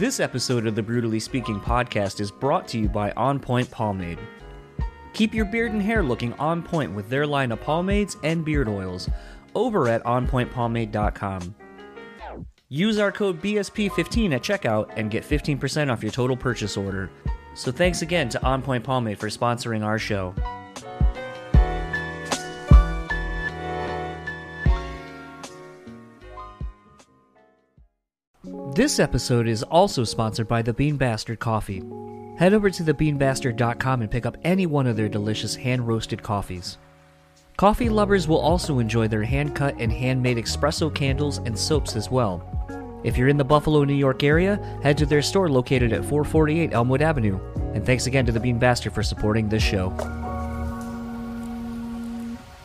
This episode of the Brutally Speaking podcast is brought to you by On Point Pomade. Keep your beard and hair looking on point with their line of pomades and beard oils over at onpointpomade.com. Use our code BSP15 at checkout and get 15% off your total purchase order. So thanks again to On Point Pomade for sponsoring our show. This episode is also sponsored by the Bean Bastard Coffee. Head over to thebeanbastard.com and pick up any one of their delicious hand roasted coffees. Coffee lovers will also enjoy their hand cut and handmade espresso candles and soaps as well. If you're in the Buffalo, New York area, head to their store located at 448 Elmwood Avenue. And thanks again to the Bean Bastard for supporting this show.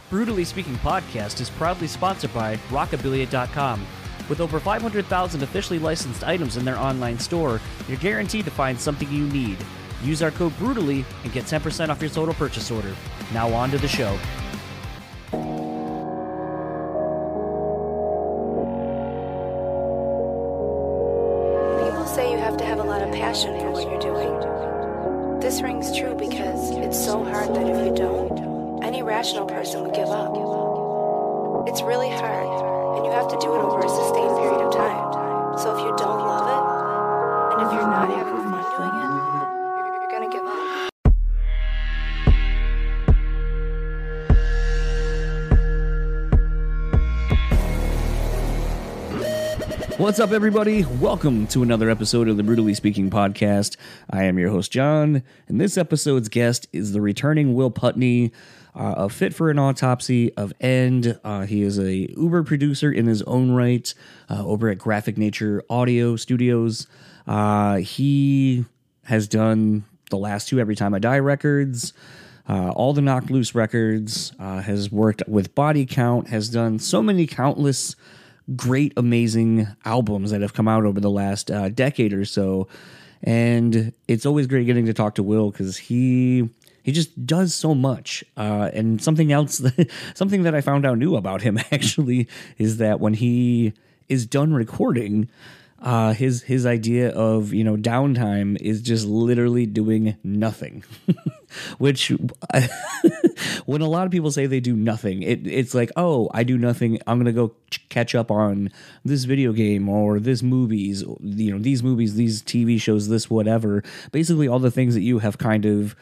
Brutally Speaking Podcast is proudly sponsored by Rockabilia.com. With over 500,000 officially licensed items in their online store, you're guaranteed to find something you need. Use our code BRUTALLY and get 10% off your total purchase order. Now on to the show. What's up, everybody? Welcome to another episode of the Brutally Speaking podcast. I am your host, John, and this episode's guest is the returning Will Putney uh, of Fit for an Autopsy of End. Uh, he is a Uber producer in his own right uh, over at Graphic Nature Audio Studios. Uh, he has done the last two Every Time I Die records. Uh, all the Knocked Loose records, uh, has worked with Body Count, has done so many countless great, amazing albums that have come out over the last uh, decade or so. And it's always great getting to talk to Will because he he just does so much. Uh, and something else, something that I found out new about him actually is that when he is done recording, uh, his his idea of you know downtime is just literally doing nothing, which when a lot of people say they do nothing, it, it's like oh I do nothing. I'm gonna go ch- catch up on this video game or this movies, you know these movies, these TV shows, this whatever. Basically all the things that you have kind of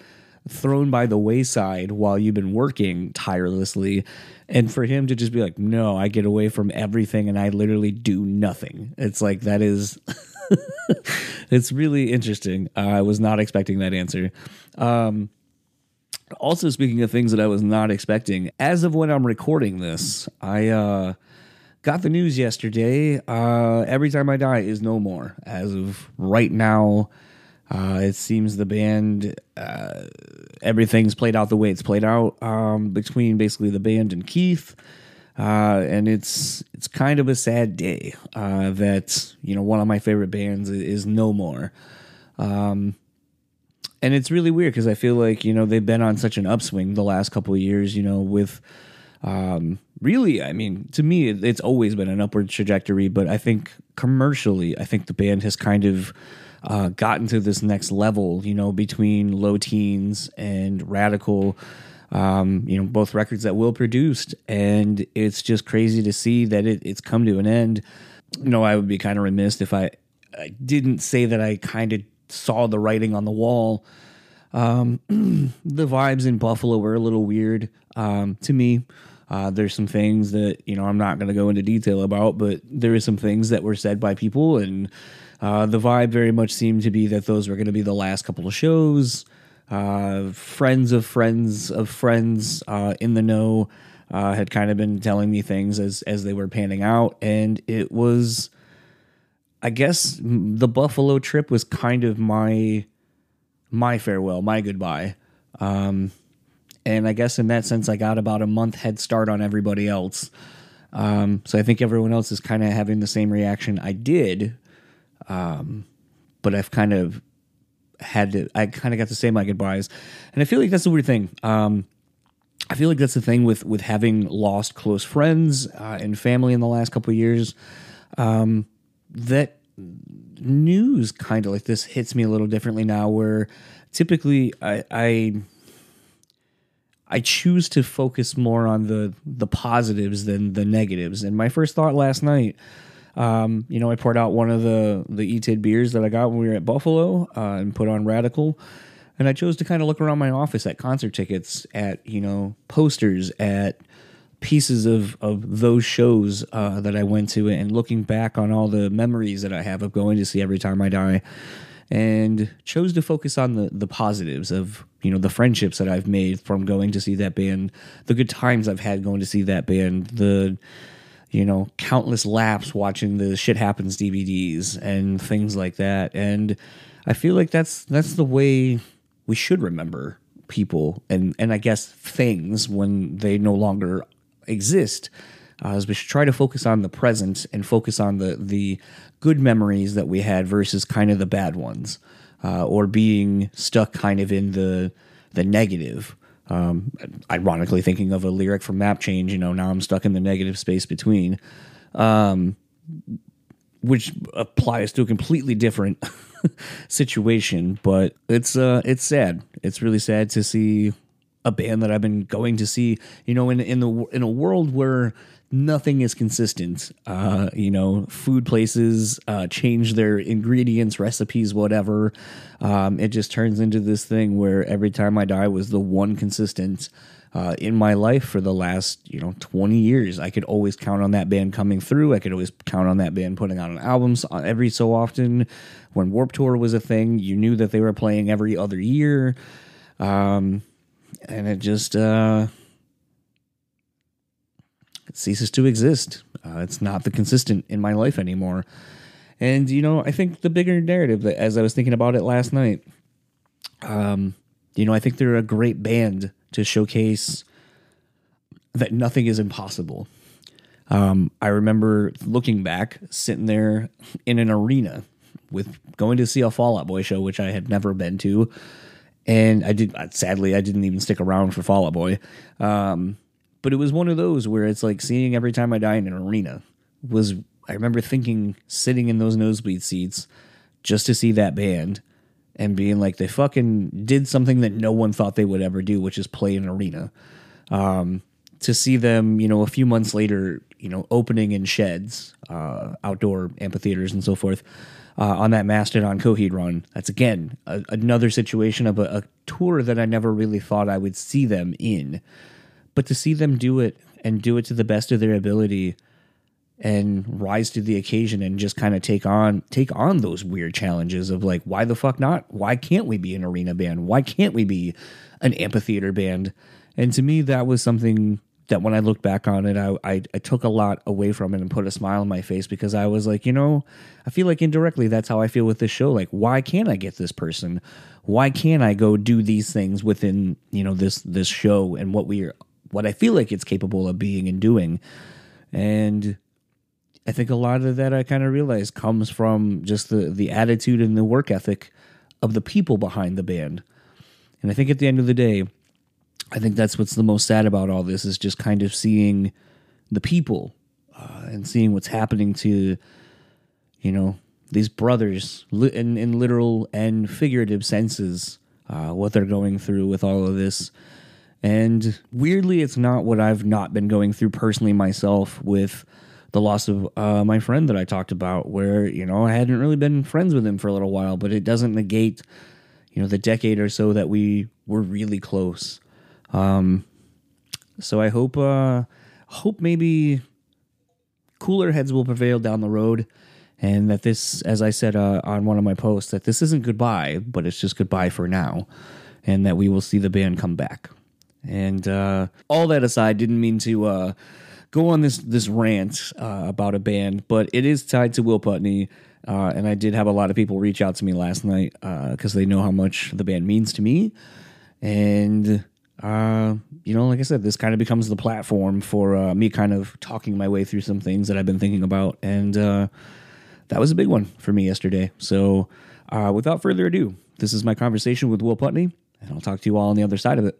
thrown by the wayside while you've been working tirelessly. And for him to just be like, no, I get away from everything and I literally do nothing. It's like, that is, it's really interesting. Uh, I was not expecting that answer. Um, also, speaking of things that I was not expecting, as of when I'm recording this, I, uh, got the news yesterday. Uh, Every Time I Die is no more. As of right now, uh, it seems the band, uh, everything's played out the way it's played out um, between basically the band and Keith. Uh, and it's it's kind of a sad day uh, that you know one of my favorite bands is, no more. Um, and it's really weird because I feel like you know they've been on such an upswing the last couple of years. You know, with um, really, I mean, to me, it, it's always been an upward trajectory. But I think commercially, I think the band has kind of uh, gotten to this next level. You know, between Low Teens and Radical. Um, you know, both records that Will produced, and it's just crazy to see that it, it's come to an end. You know, I would be kind of remiss if I, I didn't say that I kind of saw the writing on the wall. Um, the vibes in Buffalo were a little weird um, to me. Uh, there's some things that you know I'm not going to go into detail about, but there is some things that were said by people, and uh, the vibe very much seemed to be that those were going to be the last couple of shows. Uh, friends of friends of friends uh, in the know uh, had kind of been telling me things as as they were panning out, and it was, I guess, the Buffalo trip was kind of my my farewell, my goodbye. Um, and I guess in that sense, I got about a month head start on everybody else. Um, so I think everyone else is kind of having the same reaction I did, um, but I've kind of had to. I kind of got to say my goodbyes, and I feel like that's the weird thing. Um, I feel like that's the thing with with having lost close friends uh, and family in the last couple of years. Um, that news kind of like this hits me a little differently now where typically I, I I choose to focus more on the the positives than the negatives. And my first thought last night, um, you know, I poured out one of the the ETID beers that I got when we were at Buffalo uh, and put on Radical, and I chose to kind of look around my office at concert tickets, at you know posters, at pieces of of those shows uh, that I went to, and looking back on all the memories that I have of going to see every time I die and chose to focus on the the positives of you know the friendships that I've made from going to see that band, the good times I've had going to see that band, the you know countless laps watching the shit happens DVDs and things like that. And I feel like that's that's the way we should remember people and and I guess things when they no longer exist. Uh, we should try to focus on the present and focus on the the good memories that we had versus kind of the bad ones, uh, or being stuck kind of in the the negative. Um, ironically, thinking of a lyric from Map Change, you know, now I'm stuck in the negative space between, um, which applies to a completely different situation. But it's uh, it's sad. It's really sad to see a band that I've been going to see. You know, in in the in a world where nothing is consistent. Uh, you know, food places uh, change their ingredients, recipes, whatever. Um, it just turns into this thing where every time I die was the one consistent uh, in my life for the last you know 20 years. I could always count on that band coming through. I could always count on that band putting out an album every so often. When Warped Tour was a thing, you knew that they were playing every other year. Um, and it just uh, ceases to exist. Uh, it's not the consistent in my life anymore. And you know, I think the bigger narrative that as I was thinking about it last night, um, you know, I think they're a great band to showcase that nothing is impossible. Um, I remember looking back, sitting there in an arena with going to see a Fall Out Boy show, which I had never been to, and I did. Sadly, I didn't even stick around for Fall Out Boy. Um, but it was one of those where it's like seeing every time I die in an arena was I remember thinking sitting in those nosebleed seats just to see that band and being like they fucking did something that no one thought they would ever do, which is play in an arena. Um, to see them, you know, a few months later, you know, opening in sheds, uh, outdoor amphitheaters and so forth, uh, on that Mastodon Coheed run. That's again a, another situation of a, a, tour that I never really thought I would see them in but to see them do it and do it to the best of their ability and rise to the occasion and just kind of take on take on those weird challenges of like why the fuck not why can't we be an arena band why can't we be an amphitheater band and to me that was something that when I looked back on it, I, I, I took a lot away from it and put a smile on my face because I was like, you know, I feel like indirectly that's how I feel with this show. Like, why can't I get this person? Why can't I go do these things within you know this this show and what we what I feel like it's capable of being and doing. And I think a lot of that I kind of realized comes from just the the attitude and the work ethic of the people behind the band. And I think at the end of the day, I think that's what's the most sad about all this is just kind of seeing the people uh, and seeing what's happening to, you know, these brothers in, in literal and figurative senses, uh, what they're going through with all of this. And weirdly, it's not what I've not been going through personally myself with the loss of uh, my friend that I talked about, where, you know, I hadn't really been friends with him for a little while, but it doesn't negate, you know, the decade or so that we were really close. Um, so I hope, uh, hope maybe cooler heads will prevail down the road and that this, as I said uh, on one of my posts, that this isn't goodbye, but it's just goodbye for now, and that we will see the band come back. And uh, all that aside, didn't mean to uh, go on this this rant uh, about a band, but it is tied to Will Putney. Uh, and I did have a lot of people reach out to me last night because uh, they know how much the band means to me. And uh, you know, like I said, this kind of becomes the platform for me kind of talking my way through some things that I've been thinking about. And that was a big one for me yesterday. So without further ado, this is my conversation with Will Putney, and I'll talk to you all on the other side of it.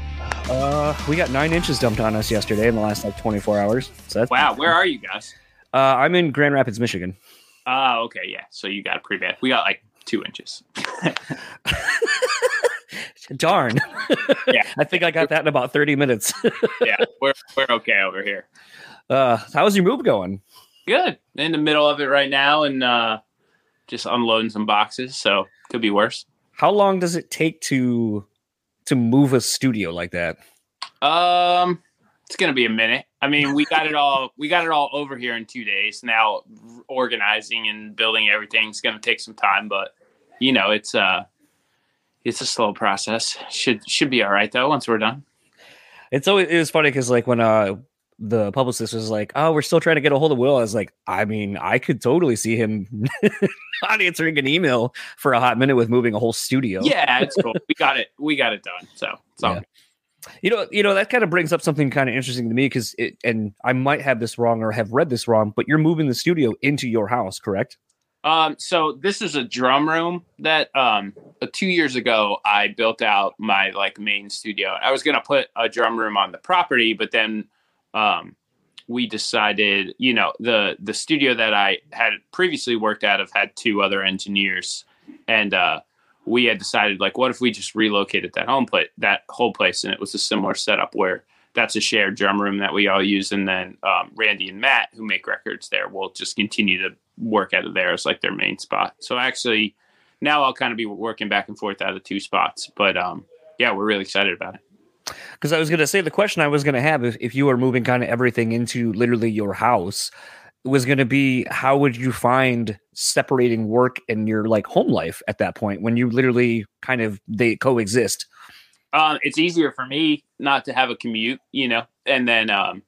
Uh, we got nine inches dumped on us yesterday in the last like 24 hours. So that's Wow, where are you guys? Uh, I'm in Grand Rapids, Michigan. Oh, okay, yeah. So you got it pretty bad. We got like two inches. Darn. Yeah. I think I got that in about 30 minutes. yeah, we're we're okay over here. uh, how's your move going? Good. In the middle of it right now, and uh, just unloading some boxes. So could be worse. How long does it take to to move a studio like that? Um, it's gonna be a minute. I mean, we got it all. We got it all over here in two days. Now, organizing and building everything's gonna take some time, but you know, it's uh, it's a slow process. Should should be all right though once we're done. It's always it was funny because like when uh the publicist was like, "Oh, we're still trying to get a hold of Will," I was like, "I mean, I could totally see him not answering an email for a hot minute with moving a whole studio." Yeah, it's cool. we got it. We got it done. So all Yeah. You know, you know that kind of brings up something kind of interesting to me because it, and I might have this wrong or have read this wrong, but you're moving the studio into your house, correct? Um, so this is a drum room that um uh, two years ago I built out my like main studio. I was gonna put a drum room on the property, but then um we decided, you know, the the studio that I had previously worked out of had two other engineers, and uh, we had decided like, what if we just relocated that home that whole place, and it was a similar setup where that's a shared drum room that we all use, and then um, Randy and Matt, who make records there, will just continue to work out of there as like their main spot. So actually, now I'll kind of be working back and forth out of two spots, but um, yeah, we're really excited about it. Because I was going to say the question I was going to have if, if you were moving kind of everything into literally your house was going to be how would you find separating work and your like home life at that point when you literally kind of they coexist? Um, it's easier for me not to have a commute, you know, and then um,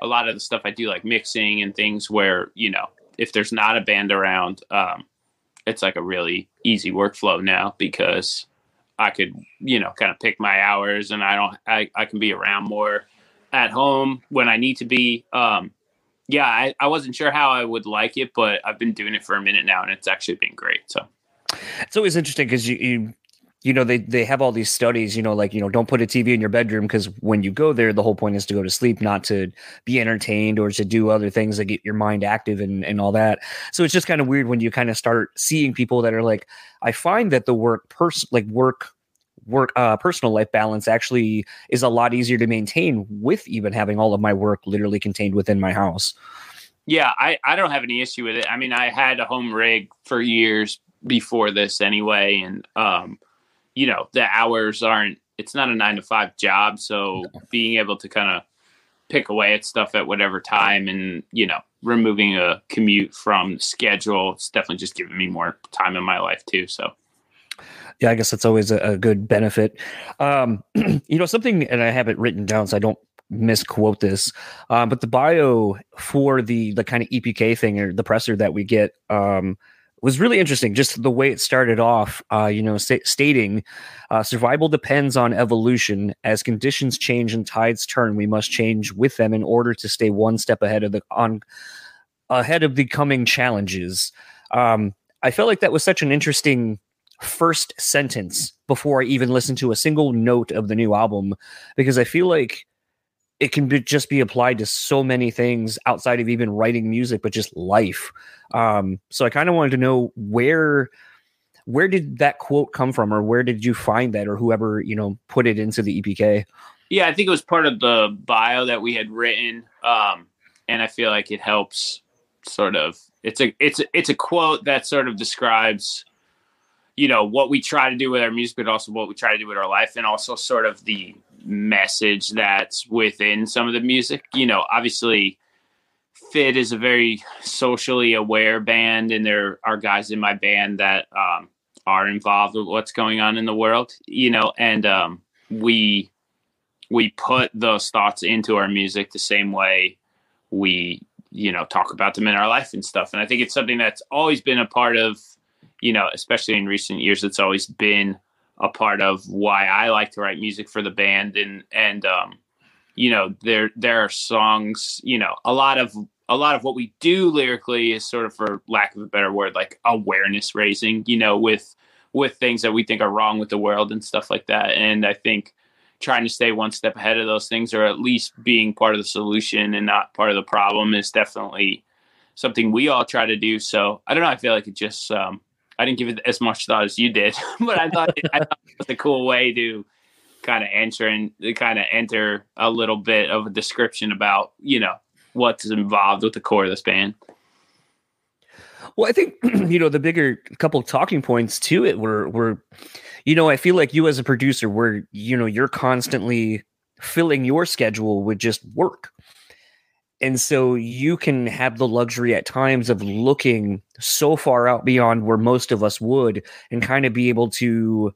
a lot of the stuff I do, like mixing and things, where you know, if there's not a band around, um, it's like a really easy workflow now because I could, you know, kind of pick my hours, and I don't, I, I can be around more at home when I need to be. Um, yeah, I, I wasn't sure how I would like it, but I've been doing it for a minute now, and it's actually been great. So. it's always interesting because you, you you know they they have all these studies you know like you know don't put a tv in your bedroom because when you go there the whole point is to go to sleep not to be entertained or to do other things that get your mind active and and all that so it's just kind of weird when you kind of start seeing people that are like i find that the work person like work work uh personal life balance actually is a lot easier to maintain with even having all of my work literally contained within my house Yeah, I, I don't have any issue with it. I mean, I had a home rig for years before this anyway, and um, you know, the hours aren't. It's not a nine to five job, so being able to kind of pick away at stuff at whatever time, and you know, removing a commute from schedule, it's definitely just giving me more time in my life too. So yeah i guess that's always a, a good benefit um you know something and i have it written down so i don't misquote this um but the bio for the the kind of epk thing or the presser that we get um was really interesting just the way it started off uh you know sta- stating uh, survival depends on evolution. As conditions change and tides turn we must change with them in order to stay one step ahead of the on ahead of the coming challenges. Um i felt like that was such an interesting first sentence before I even listened to a single note of the new album because I feel like it can be, just be applied to so many things outside of even writing music, but just life. Um, so I kind of wanted to know where where did that quote come from, or where did you find that, or whoever you know put it into the EPK? Yeah, I think it was part of the bio that we had written, um, and I feel like it helps. Sort of, it's a it's a, it's a quote that sort of describes, you know, what we try to do with our music, but also what we try to do with our life, and also sort of the message that's within some of the music. You know, obviously, Fit is a very socially aware band, and there are guys in my band that um, are involved with what's going on in the world. You know, and um, we we put those thoughts into our music the same way we you know talk about them in our life and stuff and i think it's something that's always been a part of you know especially in recent years it's always been a part of why i like to write music for the band and and um you know there there are songs you know a lot of a lot of what we do lyrically is sort of for lack of a better word like awareness raising you know with with things that we think are wrong with the world and stuff like that. And I think trying to stay one step ahead of those things or at least being part of the solution and not part of the problem is definitely something we all try to do. So I don't know. I feel like it just, um, I didn't give it as much thought as you did, but I thought, it, I thought it was a cool way to kind of enter and kind of enter a little bit of a description about, you know, what's involved with the core of this band. Well, I think you know the bigger couple talking points to it were were, you know, I feel like you as a producer, where you know you're constantly filling your schedule with just work, and so you can have the luxury at times of looking so far out beyond where most of us would, and kind of be able to.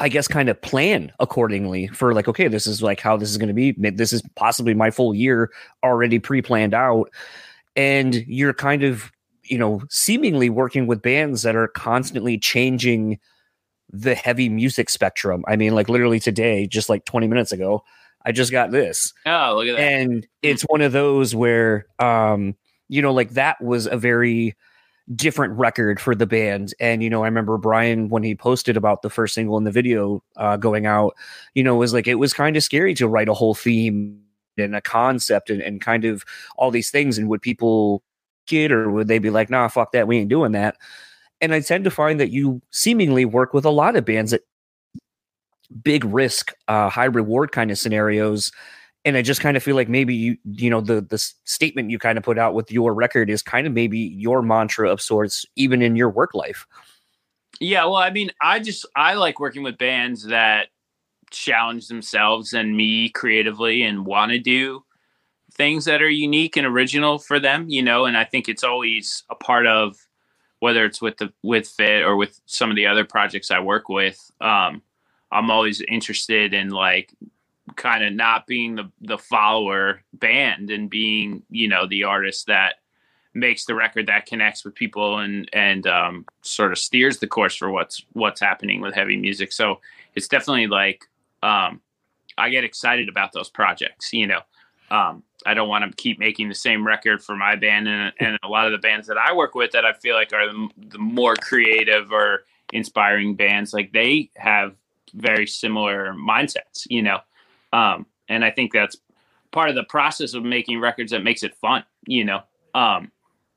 I guess kind of plan accordingly for like, okay, this is like how this is going to be. This is possibly my full year already pre planned out. And you're kind of you know, seemingly working with bands that are constantly changing the heavy music spectrum. I mean, like literally today, just like 20 minutes ago, I just got this. Oh, look at that. And it's one of those where um, you know, like that was a very different record for the band. And, you know, I remember Brian when he posted about the first single in the video uh going out, you know, was like it was kind of scary to write a whole theme and a concept and, and kind of all these things. And would people kid or would they be like nah fuck that we ain't doing that and i tend to find that you seemingly work with a lot of bands that big risk uh high reward kind of scenarios and i just kind of feel like maybe you you know the the statement you kind of put out with your record is kind of maybe your mantra of sorts even in your work life yeah well i mean i just i like working with bands that challenge themselves and me creatively and want to do things that are unique and original for them, you know, and I think it's always a part of whether it's with the with Fit or with some of the other projects I work with. Um, I'm always interested in like kind of not being the the follower band and being, you know, the artist that makes the record that connects with people and and um, sort of steers the course for what's what's happening with heavy music. So it's definitely like um, I get excited about those projects, you know. Um, I don't want to keep making the same record for my band and, and a lot of the bands that I work with that I feel like are the, the more creative or inspiring bands. Like they have very similar mindsets, you know. Um, and I think that's part of the process of making records that makes it fun, you know. Um,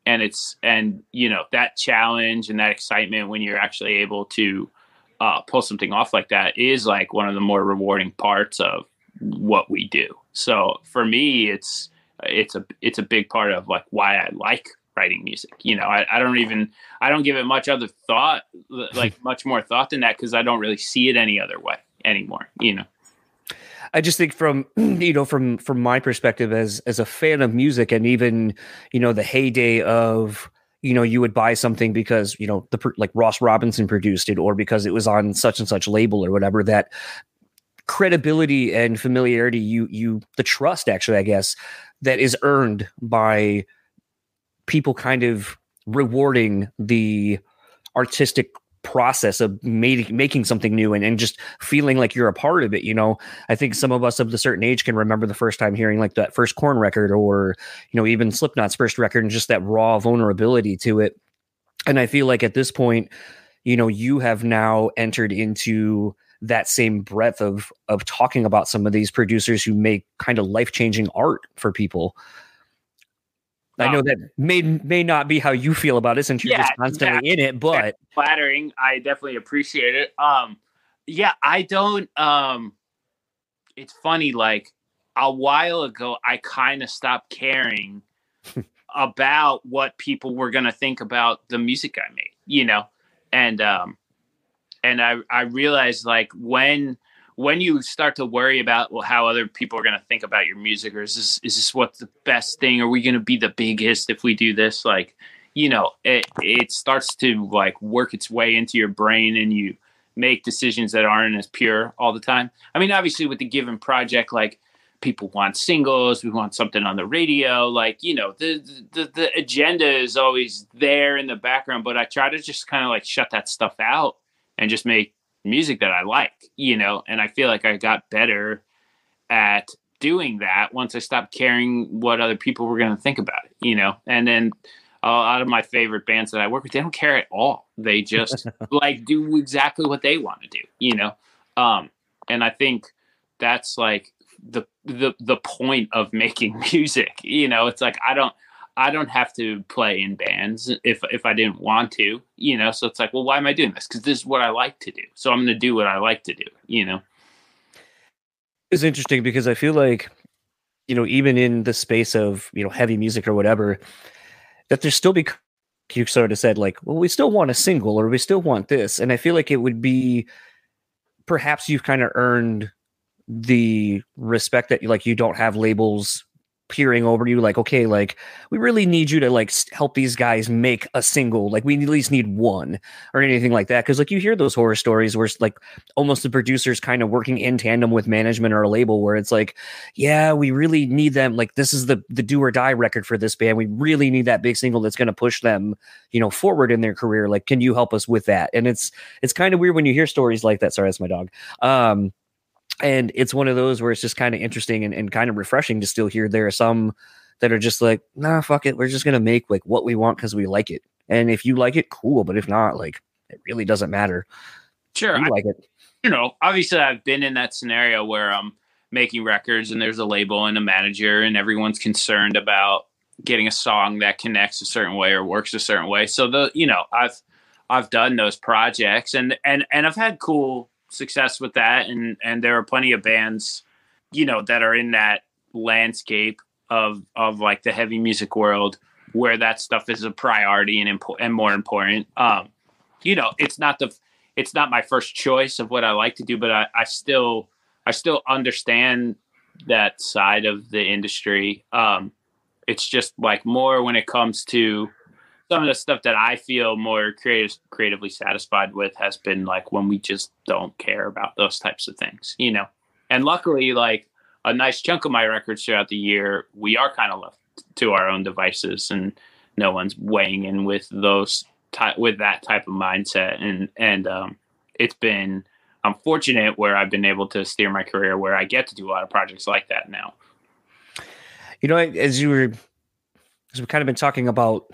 and it's and you know that challenge and that excitement when you're actually able to uh, pull something off like that is like one of the more rewarding parts of what we do. So for me, it's it's a it's a big part of like why I like writing music. You know, I, I don't even I don't give it much other thought, like much more thought than that, because I don't really see it any other way anymore. You know. I just think from you know from from my perspective as as a fan of music and even you know the heyday of you know you would buy something because you know the like Ross Robinson produced it or because it was on such and such label or whatever that credibility and familiarity you you the trust actually i guess that is earned by people kind of rewarding the artistic process of made, making something new and, and just feeling like you're a part of it you know i think some of us of a certain age can remember the first time hearing like that first Korn record or you know even slipknot's first record and just that raw vulnerability to it and i feel like at this point you know you have now entered into that same breadth of of talking about some of these producers who make kind of life changing art for people. I know that may may not be how you feel about it since you're yeah, just constantly yeah. in it, but flattering. I definitely appreciate it. Um, yeah, I don't. Um, it's funny. Like a while ago, I kind of stopped caring about what people were going to think about the music I made. You know, and um, and I I realized like when when you start to worry about well, how other people are going to think about your music, or is this is this what's the best thing? Are we going to be the biggest if we do this? Like, you know, it it starts to like work its way into your brain, and you make decisions that aren't as pure all the time. I mean, obviously, with the given project, like people want singles, we want something on the radio, like you know, the the the agenda is always there in the background, but I try to just kind of like shut that stuff out and just make music that I like, you know, and I feel like I got better at doing that once I stopped caring what other people were going to think about it, you know, and then a lot of my favorite bands that I work with, they don't care at all. They just like do exactly what they want to do, you know? Um, and I think that's like the, the, the point of making music, you know, it's like, I don't, I don't have to play in bands if, if I didn't want to, you know? So it's like, well, why am I doing this? Cause this is what I like to do. So I'm going to do what I like to do, you know? It's interesting because I feel like, you know, even in the space of, you know, heavy music or whatever, that there's still be you sort of said like, well, we still want a single or we still want this, and I feel like it would be perhaps you've kind of earned the respect that like you don't have labels peering over you like okay like we really need you to like help these guys make a single like we at least need one or anything like that because like you hear those horror stories where it's like almost the producers kind of working in tandem with management or a label where it's like yeah we really need them like this is the the do or die record for this band we really need that big single that's going to push them you know forward in their career like can you help us with that? And it's it's kind of weird when you hear stories like that sorry that's my dog um and it's one of those where it's just kind of interesting and, and kind of refreshing to still hear there are some that are just like nah fuck it we're just gonna make like what we want because we like it. And if you like it cool but if not like it really doesn't matter. Sure you I, like it. you know obviously i've been in that scenario where i'm making records and there's a label and a manager and everyone's concerned about getting a song that connects a certain way or works a certain way. So the you know i've i've done those projects and and and i've had cool success with that. And and there are plenty of bands you know that are in that landscape of of like the heavy music world where that stuff is a priority and impo- and more important. Um you know it's not the it's not my first choice of what i like to do but i i still i still understand that side of the industry. Um it's just like more when it comes to some of the stuff that I feel more creative, creatively satisfied with has been like when we just don't care about those types of things, you know. And luckily, like a nice chunk of my records throughout the year, we are kind of left to our own devices, and no one's weighing in with those ty- with that type of mindset. And and um, it's been I'm fortunate where I've been able to steer my career where I get to do a lot of projects like that now. You know, as you were, as we've kind of been talking about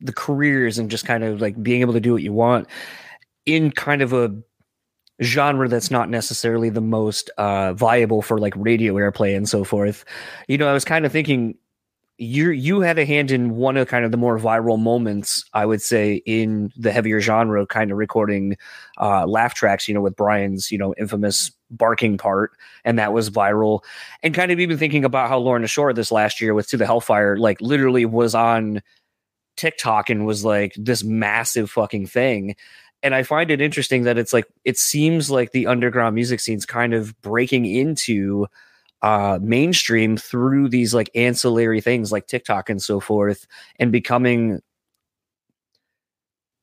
the careers and just kind of like being able to do what you want in kind of a genre that's not necessarily the most uh viable for like radio airplay and so forth. You know i was kind of thinking you you had a hand in one of kind of the more viral moments i would say in the heavier genre kind of recording uh laugh tracks you know with brian's you know infamous barking part and that was viral. And kind of even thinking about how lorna shore this last year with to the hellfire like literally was on TikTok and was like this massive fucking thing. And I find it interesting that it's like it seems like the underground music scene's kind of breaking into uh mainstream through these like ancillary things like TikTok and so forth and becoming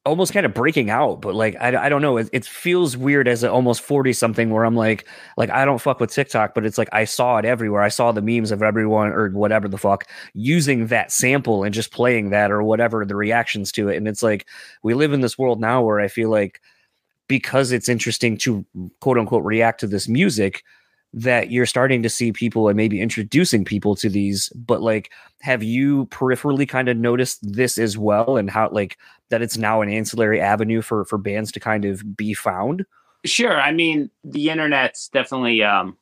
almost kind of breaking out but like i, I don't know it, it feels weird as almost 40 something where i'm like like i don't fuck with tiktok but it's like i saw it everywhere. I saw the memes of everyone or whatever the fuck using that sample and just playing that or whatever the reactions to it and it's like we live in this world now where i feel like because it's interesting to quote unquote react to this music that you're starting to see people and maybe introducing people to these but like have you peripherally kind of noticed this as well and how like that it's now an ancillary avenue for for bands to kind of be found? Sure. I mean the internet's definitely um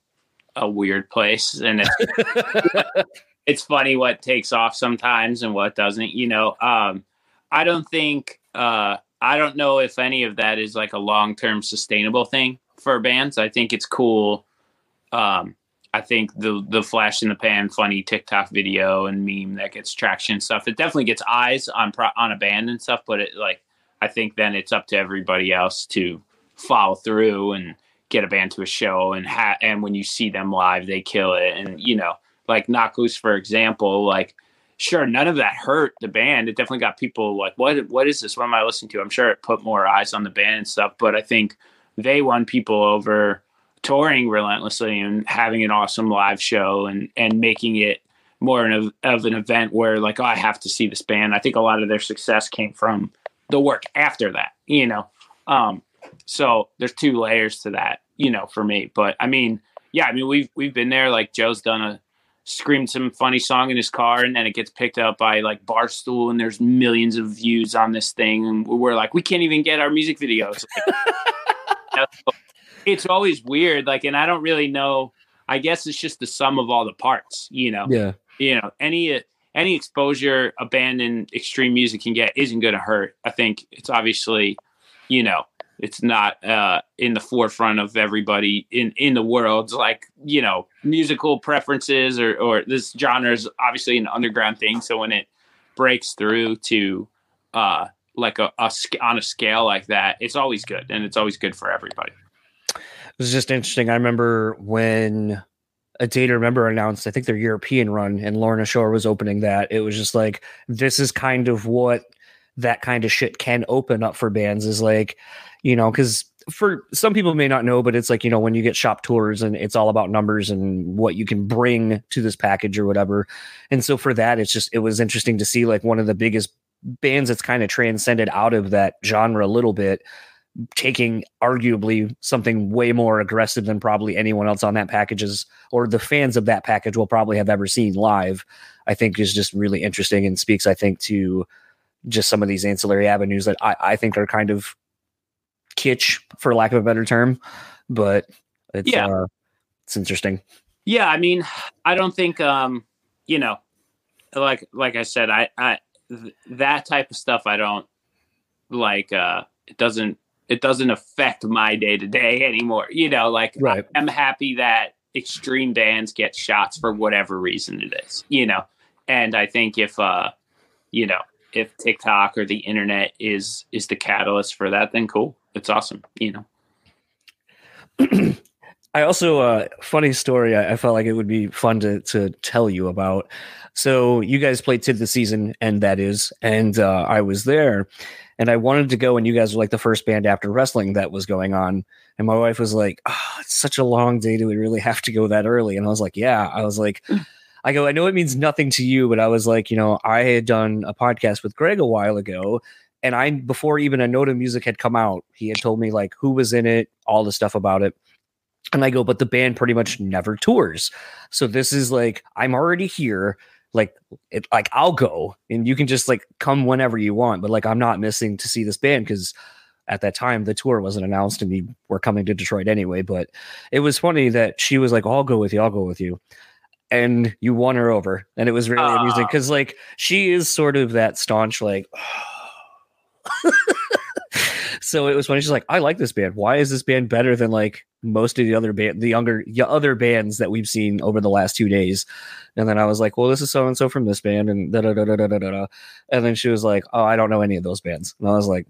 a weird place and it's it's funny what takes off sometimes and what doesn't you know? Um i don't think uh i don't know if any of that is like a long-term sustainable thing for bands. I think it's cool um, I think the the flash in the pan, funny TikTok video and meme that gets traction stuff. It definitely gets eyes on pro- on a band and stuff, but it like I think then it's up to everybody else to follow through and get a band to a show and ha- and when you see them live, they kill it. And you know, like Knocked Loose, for example, like sure, none of that hurt the band. It definitely got people like, what what is this? What am I listening to? I'm sure it put more eyes on the band and stuff, but I think they won people over touring relentlessly and having an awesome live show and and making it more of, of an event where like oh I have to see this band. I think a lot of their success came from the work after that, you know. Um, so there's two layers to that, you know, for me. But I mean, yeah, I mean we've we've been there. Like Joe's done a screamed some funny song in his car and then it gets picked up by like Barstool and there's millions of views on this thing and we're like we can't even get our music videos. Like, it's always weird like and I don't really know I guess it's just the sum of all the parts, you know. Yeah. You know, any any exposure a band in extreme music can get isn't going to hurt. I think it's obviously, you know, it's not uh, in the forefront of everybody in in the world. like you know, musical preferences or or this genre is obviously an underground thing. So when it breaks through to uh, like a, a on a scale like that, it's always good, and it's always good for everybody. Was just interesting. I remember when A Day to Remember announced, I think their European run, and Lorna Shore was opening that. It was just like this is kind of what that kind of shit can open up for bands. Is like you know, because for some people may not know, but it's like, you know, when you get shop tours and it's all about numbers and what you can bring to this package or whatever. And so for that, it's just, it was interesting to see like one of the biggest bands that's kind of transcended out of that genre a little bit, taking arguably something way more aggressive than probably anyone else on that packages or the fans of that package will probably have ever seen live. I think is just really interesting and speaks, I think, to just some of these ancillary avenues that I, I think are kind of kitsch for lack of a better term, but it's yeah. Uh, it's interesting. Yeah, I mean, I don't think um, you know, like like I said, I I th- that type of stuff I don't like uh it doesn't it doesn't affect my day to day anymore. You know, like right. I'm happy that extreme bands get shots for whatever reason it is, you know. And I think if uh you know, if TikTok or the internet is is the catalyst for that, then cool it's awesome, you know. I also uh funny story I, I, felt like it would be fun to to tell you about. So you guys played Tis the Season and that is and uh I was there and I wanted to go and you guys were like the first band after wrestling that was going on and my wife was like, oh, it's such a long day do we really have to go that early?" And I was like, "Yeah." I was like mm. I go, I know it means nothing to you, but I was like, you know, I had done a podcast with Greg a while ago, and I before even a note of music had come out, he had told me like who was in it, all the stuff about it. And I go, but the band pretty much never tours. So this is like I'm already here. Like it like I'll go and you can just like come whenever you want. But like I'm not missing to see this band because at that time the tour wasn't announced and we were coming to Detroit anyway. But it was funny that she was like, I'll go with you, I'll go with you. And you won her over. And it was really uh. amusing because like she is sort of that staunch, like, so it was funny. She's like, I like this band. Why is this band better than like most of the other band, the younger other bands that we've seen over the last two days? And then I was like, well, this is so and so from this band, and da da da da da da da. And then she was like, oh, I don't know any of those bands. And I was like,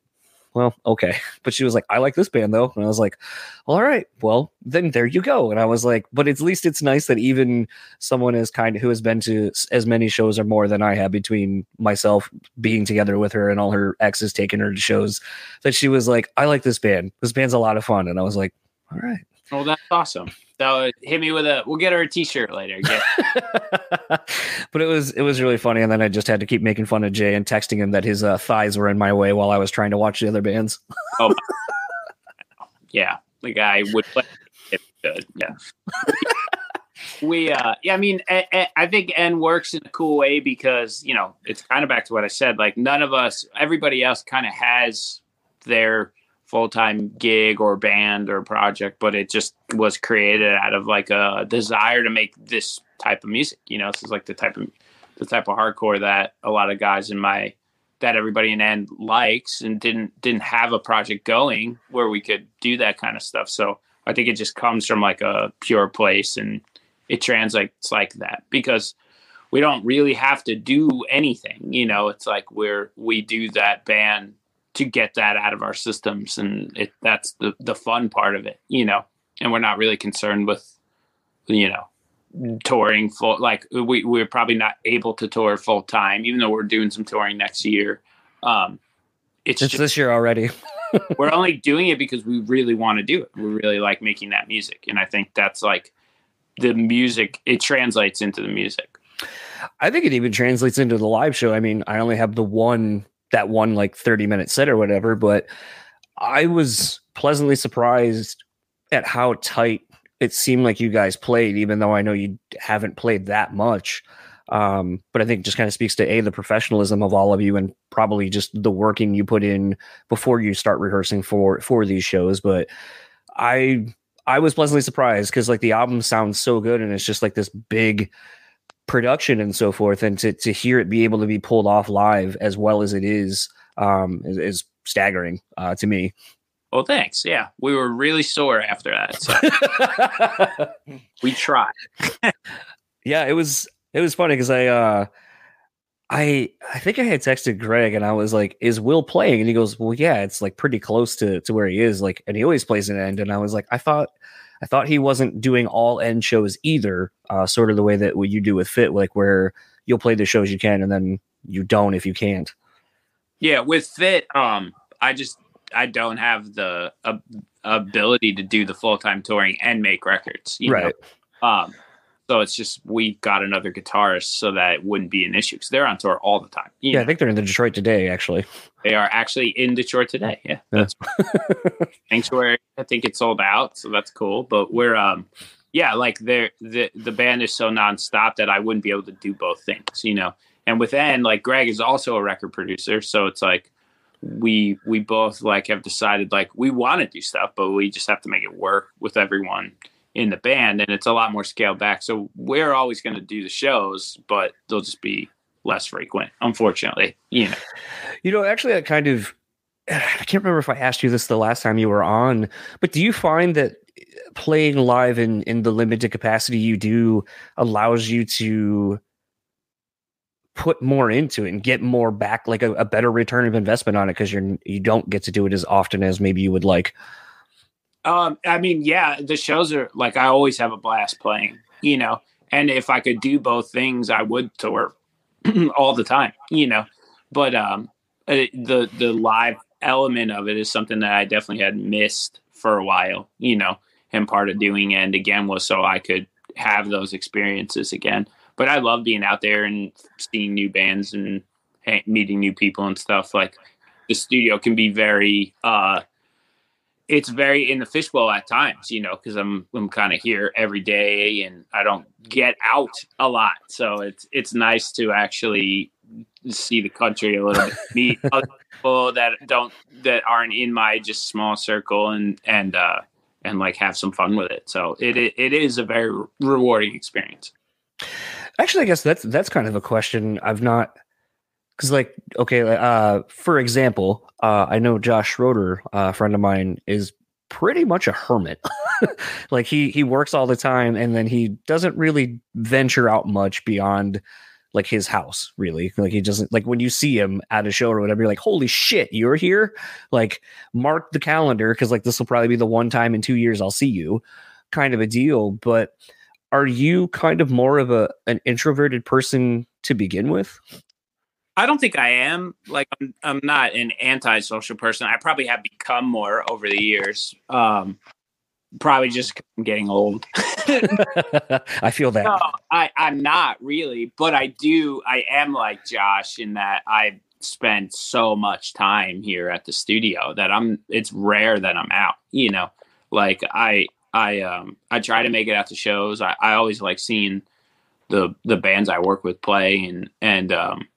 well, okay. But she was like, I like this band though. And I was like, all right, well, then there you go. And I was like, but at least it's nice that even someone as kind of who has been to as many shows or more than I have between myself being together with her and all her exes taking her to shows, that she was like, I like this band. This band's a lot of fun. And I was like, all right. Well, that's awesome. So hit me with a. We'll get her a T-shirt later. but it was it was really funny, and then I just had to keep making fun of Jay and texting him that his uh, thighs were in my way while I was trying to watch the other bands. oh, yeah, the guy would play. Good, yeah. we uh yeah i mean I, I think End works in a cool way because you know it's kind of back to what i said like none of us everybody else kind of has their full time gig or band or project, but it just was created out of like a desire to make this type of music. You know, this is like the type of the type of hardcore that a lot of guys in my that everybody in End likes and didn't didn't have a project going where we could do that kind of stuff. So I think it just comes from like a pure place and it translates like that because we don't really have to do anything. You know, it's like we're we do that band to get that out of our systems and it that's the the fun part of it you know? And we're not really concerned with you know touring full like we we're probably not able to tour full time even though we're doing some touring next year. Um it's, it's just, this year already. we're only doing it because we really want to do it. We really like making that music and i think that's like the music it translates into the music. I think it even translates into the live show. I mean i only have the one that one like 30 minute set or whatever. But I was pleasantly surprised at how tight it seemed like you guys played, even though I know you haven't played that much. Um, but I think just kind of speaks to a the professionalism of all of you and probably just the working you put in before you start rehearsing for for these shows. But I I was pleasantly surprised because like the album sounds so good and it's just like this big production and so forth, and to to hear it be able to be pulled off live as well as it is um, is, is staggering uh, to me. Well, thanks. Yeah, we were really sore after that, so we tried. yeah, it was it was funny because I uh I I think I had texted Greg and I was like, "Is Will playing?" And he goes, "Well, yeah, it's like pretty close to to where he is. Like, and he always plays an end." And I was like, "I thought." I thought he wasn't doing all End shows either, uh, sort of the way that what you do with Fit, like where you'll play the shows you can and then you don't if you can't. Yeah, with Fit, um, I just I don't have the uh, ability to do the full time touring and make records. right. Know? Um, so it's just we got another guitarist so that it wouldn't be an issue because they're on tour all the time. yeah, know? I think they're in the Detroit today. Actually, they are actually in Detroit today. Yeah, that's Sanctuary. I think it's sold out, so that's cool. But we're um, yeah, like they the the band is so nonstop that I wouldn't be able to do both things. You know, and with End, like Greg is also a record producer, so it's like we we both like have decided like we want to do stuff, but we just have to make it work with everyone in the band and it's a lot more scaled back. So we're always going to do the shows, but they'll just be less frequent, unfortunately. You know, you know, actually, I kind of, I can't remember if I asked you this the last time you were on, but do you find that playing live in in the limited capacity you do allows you to put more into it and get more back like a, a better return of investment on it because you're you don't get to do it as often as maybe you would like um, I mean, yeah, the shows are like I always have a blast playing, you know. And if I could do both things, I would tour all the time, you know. But um, uh, the the live element of it is something that I definitely had missed for a while, you know. And part of doing End again was so I could have those experiences again. But I love being out there and seeing new bands and meeting new people and stuff. Like the studio can be very uh it's very in the fishbowl at times, you know, because I'm I'm kind of here every day and I don't get out a lot. So it's it's nice to actually see the country a little bit, meet other people that don't that aren't in my just small circle and and uh and like have some fun with it. So it it, it is a very rewarding experience. Actually, I guess that's that's kind of a question I've not because like okay uh for example uh i know josh schroeder uh, a friend of mine is pretty much a hermit. Like he he works all the time and then he doesn't really venture out much beyond like his house really. Like he doesn't like when you see him at a show or whatever you're like holy shit you're here? Like mark the calendar because like this will probably be the one time in two years i'll see you kind of a deal. But are you kind of more of a an introverted person to begin with I don't think I am. Like I'm, I'm not an antisocial person. I probably have become more over the years. Um, probably just getting old. I feel that. No, I, I'm not really, but I do. I am like Josh in that I spend so much time here at the studio that I'm. It's rare that I'm out. You know, like I, I, um, I try to make it out to shows. I, I always like seeing the the bands I work with play and and um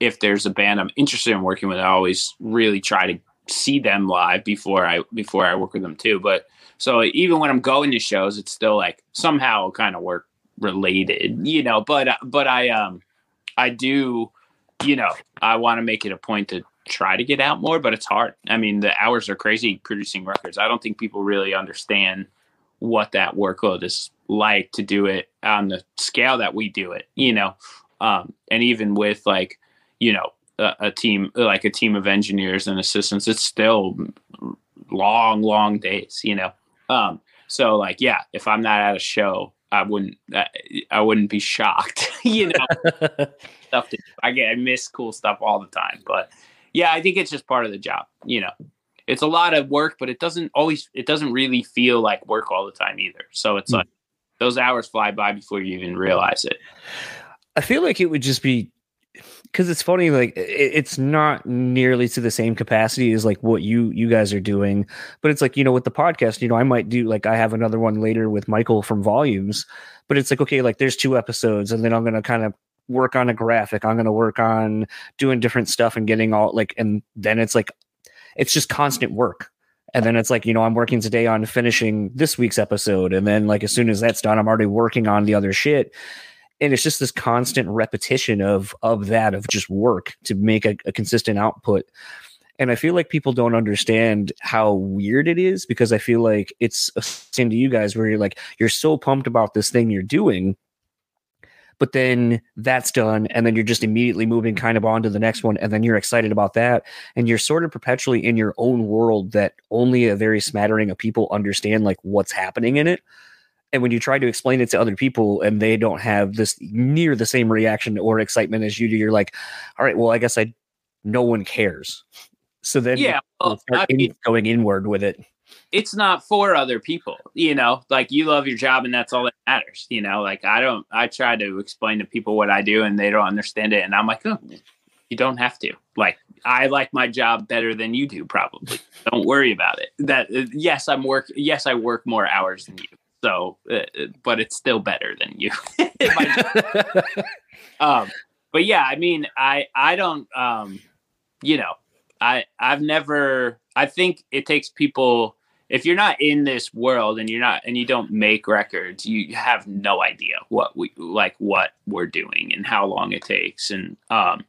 if there's a band I'm interested in working with, I always really try to see them live before I before I work with them too. But so even when I'm going to shows, it's still like somehow kind of work related, you know. But but I um I do, you know, I want to make it a point to try to get out more, but it's hard. I mean, the hours are crazy producing records. I don't think people really understand what that workload is like to do it on the scale that we do it, you know. Um, and even with like you know a, a, team like a team of engineers and assistants it's still long long days you know? Um so like yeah if i'm not at a show i wouldn't i wouldn't be shocked you know? Stuff to, i get i miss cool stuff all the time but yeah i think it's just part of the job you know? It's a lot of work but it doesn't always it doesn't really feel like work all the time either. So it's mm. like those hours fly by before you even realize it. I feel like it would just be because it's funny like it, it's not nearly to the same capacity as like what you you guys are doing but it's like you know with the podcast you know i might do like i have another one later with michael from volumes but it's like okay like there's two episodes and then i'm gonna kind of work on a graphic i'm gonna work on doing different stuff and getting all like and then it's like it's just constant work. And then it's like you know i'm working today on finishing this week's episode and then like as soon as that's done i'm already working on the other shit and it's just this constant repetition of of that of just work to make a, a consistent output. And i feel like people don't understand how weird it is because i feel like it's same to you guys where you're like you're so pumped about this thing you're doing but then that's done and then you're just immediately moving kind of on to the next one and then you're excited about that. And you're sort of perpetually in your own world that only a very smattering of people understand like what's happening in it and when you try to explain it to other people and they don't have this near the same reaction or excitement as you do you're like all right well i guess i no one cares. So then yeah well, I mean, going inward with it. It's not for other people you know? Like you love your job and that's all that matters you know? Like i don't i try to explain to people what i do and they don't understand it and i'm like oh you don't have to. Like i like my job better than you do probably. Don't worry about it. That uh, yes i'm work yes i work more hours than you so uh, but it's still better than you. Um but yeah i mean i i don't um you know i i've never i think it takes people if you're not in this world and you're not and you don't make records you have no idea what we like what we're doing and how long it takes. And um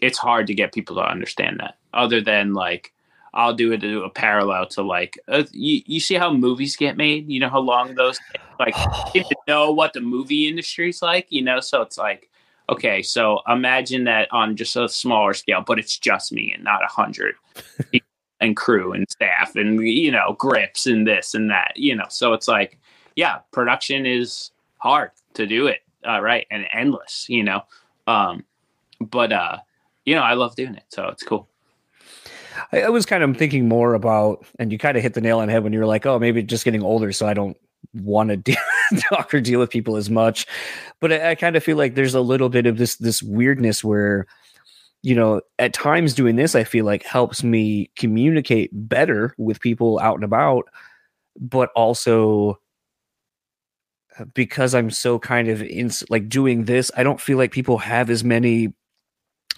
it's hard to get people to understand that other than like I'll do it to a parallel to like uh, you, you see how movies get made. You know how long those take? like you know what the movie industry's like. You know, so it's like okay, so imagine that on just a smaller scale, but it's just me and not a hundred and crew and staff and you know grips and this and that. You know, so it's like yeah, production is hard to do it uh, right and endless. You know, um, but uh, you know I love doing it, so it's cool. I, I was kind of thinking more about, and you kind of hit the nail on the head when you were like, oh, maybe just getting older, so I don't want to talk or deal with people as much. But I, I kind of feel like there's a little bit of this this weirdness where, you know, at times doing this, I feel like helps me communicate better with people out and about, but also uh, because I'm so kind of in like doing this, I don't feel like people have as many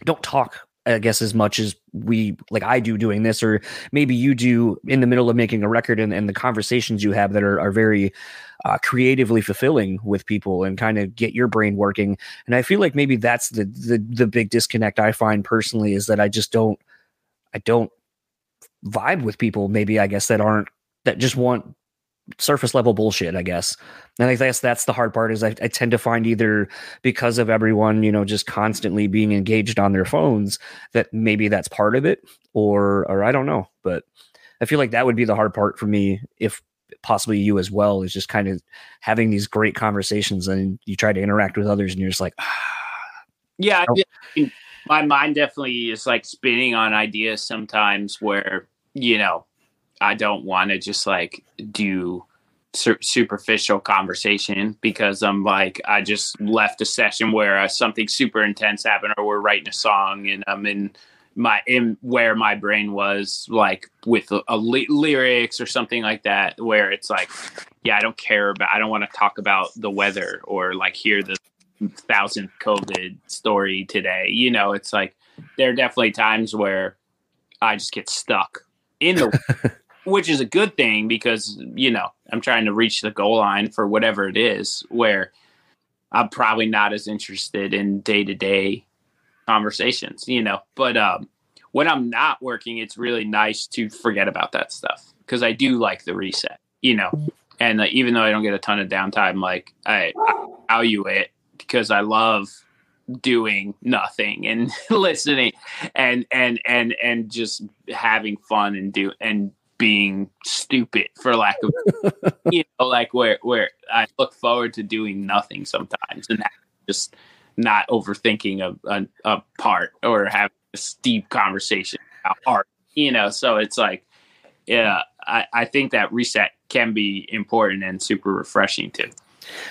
don't talk I guess as much as we like I do doing this, or maybe you do in the middle of making a record and, and the conversations you have that are, are very uh, creatively fulfilling with people and kind of get your brain working. And I feel like maybe that's the, the the big disconnect I find personally is that I just don't I don't vibe with people maybe I guess that aren't that just want surface level bullshit, I guess. And I guess that's the hard part is I, I, tend to find either because of everyone, you know, just constantly being engaged on their phones that maybe that's part of it or or I don't know. But I feel like that would be the hard part for me if possibly you as well is just kind of having these great conversations and you try to interact with others and you're just like ah, yeah my mind definitely is like spinning on ideas sometimes where you know I don't want to just like do su- superficial conversation because I'm like I just left a session where uh, something super intense happened or we're writing a song and I'm in my in where my brain was like with a, a lyrics or something like that where it's like yeah I don't care about I don't want to talk about the weather or like hear the thousandth COVID story today. You know it's like there are definitely times where I just get stuck in the which is a good thing because you know I'm trying to reach the goal line for whatever it is. Where I'm probably not as interested in day to day conversations, you know. But um, when I'm not working, it's really nice to forget about that stuff because I do like the reset, you know. And uh, even though I don't get a ton of downtime, like I, I value it because I love doing nothing and listening and and and and just having fun and do and being stupid for lack of you know like where where i look forward to doing nothing sometimes and just not overthinking a, a, a part or having a deep conversation about art you know so it's like yeah I, I think that reset can be important and super refreshing too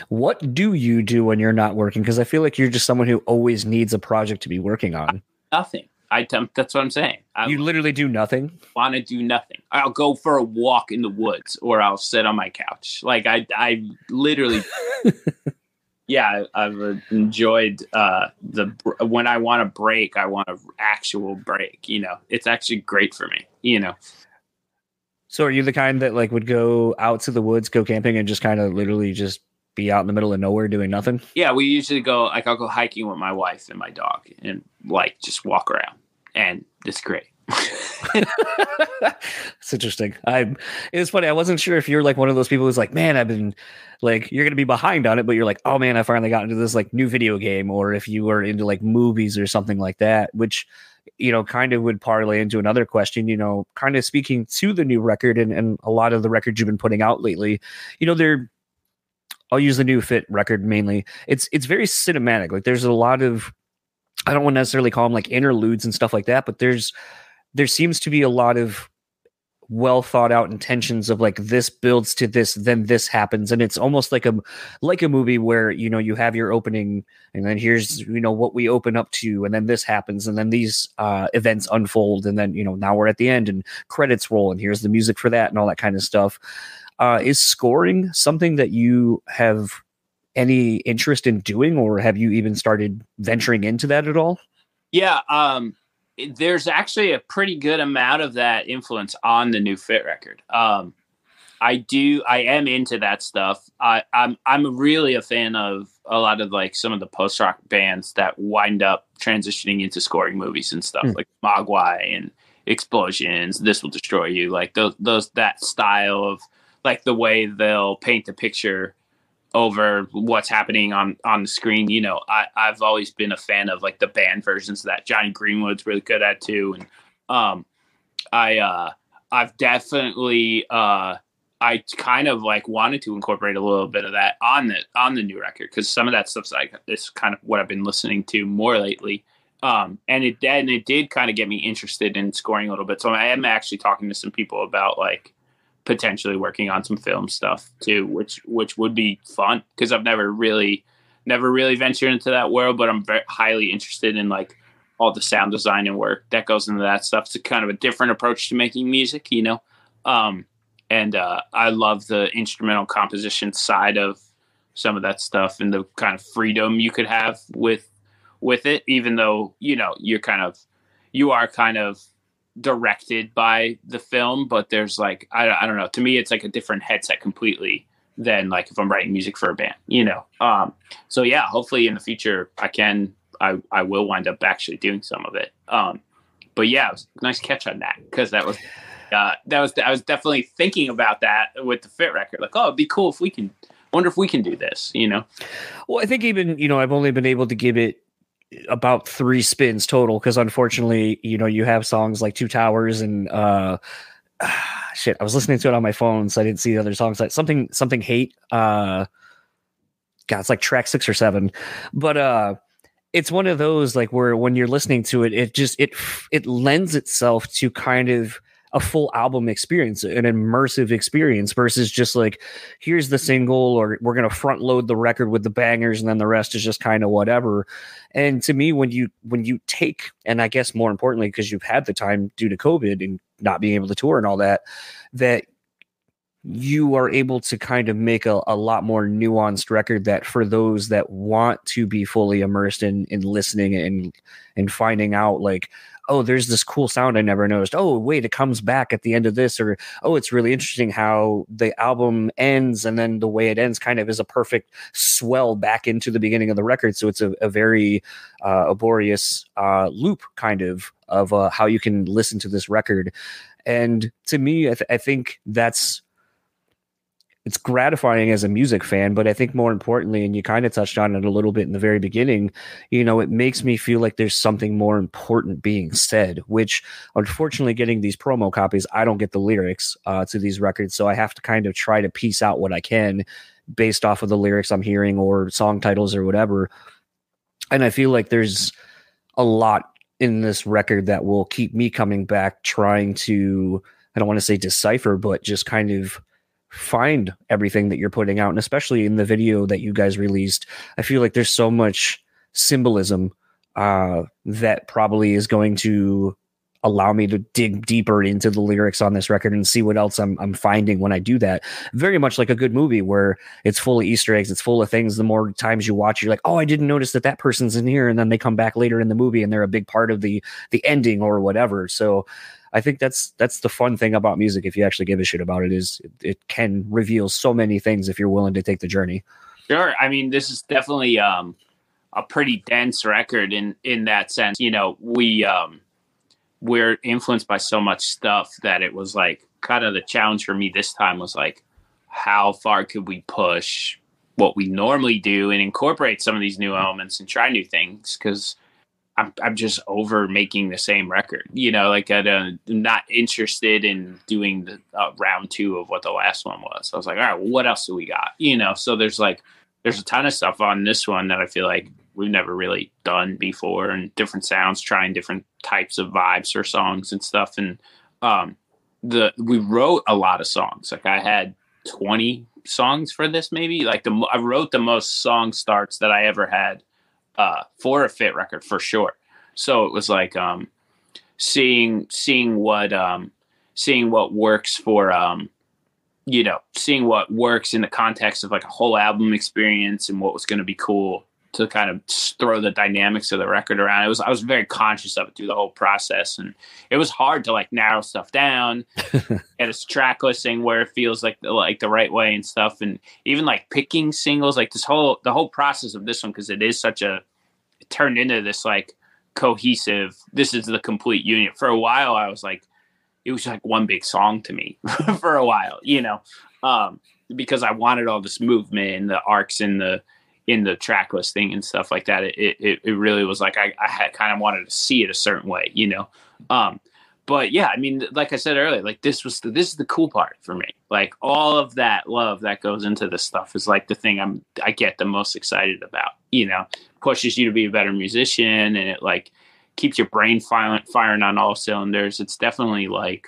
What do you do when you're not working? Because I feel like you're just someone who always needs a project to be working on. Nothing. I that's what I'm saying. I you literally do nothing. Want to do nothing? I'll go for a walk in the woods, or I'll sit on my couch. Like I, I literally, yeah, I've enjoyed uh, the when I want a break, I want an actual break. You know, it's actually great for me. You know. So, are you the kind that like would go out to the woods, go camping, and just kind of literally just be out in the middle of nowhere doing nothing? Yeah, we usually go like I'll go hiking with my wife and my dog and like just walk around and it's great. it's interesting. I it's funny. I wasn't sure if you're like one of those people who's like, man, I've been like you're gonna be behind on it, but you're like, oh man, I finally got into this like new video game, or if you were into like movies or something like that, which you know kind of would parlay into another question. You know, kind of speaking to the new record and, and a lot of the records you've been putting out lately. You know, they're I'll use the new fit record mainly. It's it's very cinematic. Like there's a lot of I don't want to necessarily call them like interludes and stuff like that, but there's there seems to be a lot of well thought out intentions of like this builds to this then this happens and it's almost like a like a movie where you know you have your opening and then here's you know what we open up to and then this happens and then these uh events unfold and then you know now we're at the end and credits roll and here's the music for that and all that kind of stuff. Uh, is scoring something that you have any interest in doing, or have you even started venturing into that at all? Yeah, um, there's actually a pretty good amount of that influence on the new Fit record. Um, I do, I am into that stuff. I, I'm, I'm really a fan of a lot of like some of the post rock bands that wind up transitioning into scoring movies and stuff, mm. like Mogwai and Explosions. This will destroy you, like those, those that style of like the way they'll paint the picture over what's happening on on the screen. You know, I I've always been a fan of like the band versions of that. Jonny Greenwood's really good at too, and um, I uh, I've definitely uh. I kind of like wanted to incorporate a little bit of that on the on the new record because some of that stuff's like it's kind of what I've been listening to more lately. Um, and it did and it did kind of get me interested in scoring a little bit. So I am actually talking to some people about like potentially working on some film stuff too, which which would be fun because I've never really never really ventured into that world, but I'm very highly interested in like all the sound design and work that goes into that stuff. It's a kind of a different approach to making music, you know. Um, and uh, I love the instrumental composition side of some of that stuff and the kind of freedom you could have with with it, even though you know you're kind of you are kind of directed by the film, but there's like I, I don't know. To me, it's like a different headset completely than like if I'm writing music for a band, you know. Um, so yeah, hopefully in the future I can I I will wind up actually doing some of it. Um, but yeah, it was nice catch on that because that was uh, that was I was definitely thinking about that with the Fit record. Like, oh, it'd be cool if we can. Wonder if we can do this, you know. Well, I think even you know I've only been able to give it about three spins total because unfortunately, you know, you have songs like Two Towers and uh shit. I was listening to it on my phone, so I didn't see the other songs. Like something something hate. Uh God, it's like track six or seven. But uh it's one of those like where when you're listening to it, it just it it lends itself to kind of a full album experience, an immersive experience versus just like, here's the single, or we're going to front load the record with the bangers and then the rest is just kind of whatever. And to me, when you, when you take, and I guess more importantly, because you've had the time due to COVID and not being able to tour and all that, that you are able to kind of make a, a lot more nuanced record that for those that want to be fully immersed in in listening and and finding out like oh, there's this cool sound I never noticed. Oh, wait, it comes back at the end of this, or oh, it's really interesting how the album ends and then the way it ends kind of is a perfect swell back into the beginning of the record. So it's a, a very uh, laborious uh, loop kind of of uh, how you can listen to this record. And to me, I, th- I think that's it's gratifying as a music fan, but I think more importantly, and you kind of touched on it a little bit in the very beginning, you know, it makes me feel like there's something more important being said, which unfortunately, getting these promo copies, I don't get the lyrics uh, to these records. So I have to kind of try to piece out what I can based off of the lyrics I'm hearing or song titles or whatever. And I feel like there's a lot in this record that will keep me coming back trying to, I don't want to say decipher, but just kind of find everything that you're putting out and especially in the video that you guys released i feel like there's so much symbolism uh, that probably is going to allow me to dig deeper into the lyrics on this record and see what else I'm, I'm finding when I do that. Very much like a good movie where it's full of Easter eggs, it's full of things. The more times you watch, you're like, oh, I didn't notice that that person's in here, and then they come back later in the movie and they're a big part of the the ending or whatever. So. I think that's that's the fun thing about music. If you actually give a shit about it, is it, it can reveal so many things if you're willing to take the journey. Sure. I mean, this is definitely um, a pretty dense record in in that sense. You know, we um, we're influenced by so much stuff that it was like kind of the challenge for me this time was like how far could we push what we normally do and incorporate some of these new elements and try new things because I'm, I'm just over making the same record you know like I, am not interested in doing the uh, round two of what the last one was. I was like all right well, what else do we got? You know so there's like there's a ton of stuff on this one that i feel like we've never really done before and different sounds trying different types of vibes for songs and stuff. And um the we wrote a lot of songs. Like i had 20 songs for this maybe. Like the i wrote the most song starts that i ever had uh for a fit record for sure. So it was like um seeing seeing what um seeing what works for um you know seeing what works in the context of like a whole album experience and what was going to be cool to kind of throw the dynamics of the record around. It was I was very conscious of it through the whole process, and it was hard to like narrow stuff down, get a track listing where it feels like the, like the right way and stuff, and even like picking singles, like this whole the whole process of this one because it is such a it turned into this like cohesive. This is the complete unit. For a while, I was like, it was like one big song to me for a while, you know, um, because I wanted all this movement and the arcs and the in the track listing and stuff like that. It it, it really was like I, I had kind of wanted to see it a certain way, you know. Um, but yeah, I mean, like I said earlier, like this was the, this is the cool part for me. Like all of that love that goes into this stuff is like the thing I'm I get the most excited about. You know, pushes you to be a better musician, and it like keeps your brain firing firing on all cylinders. It's definitely like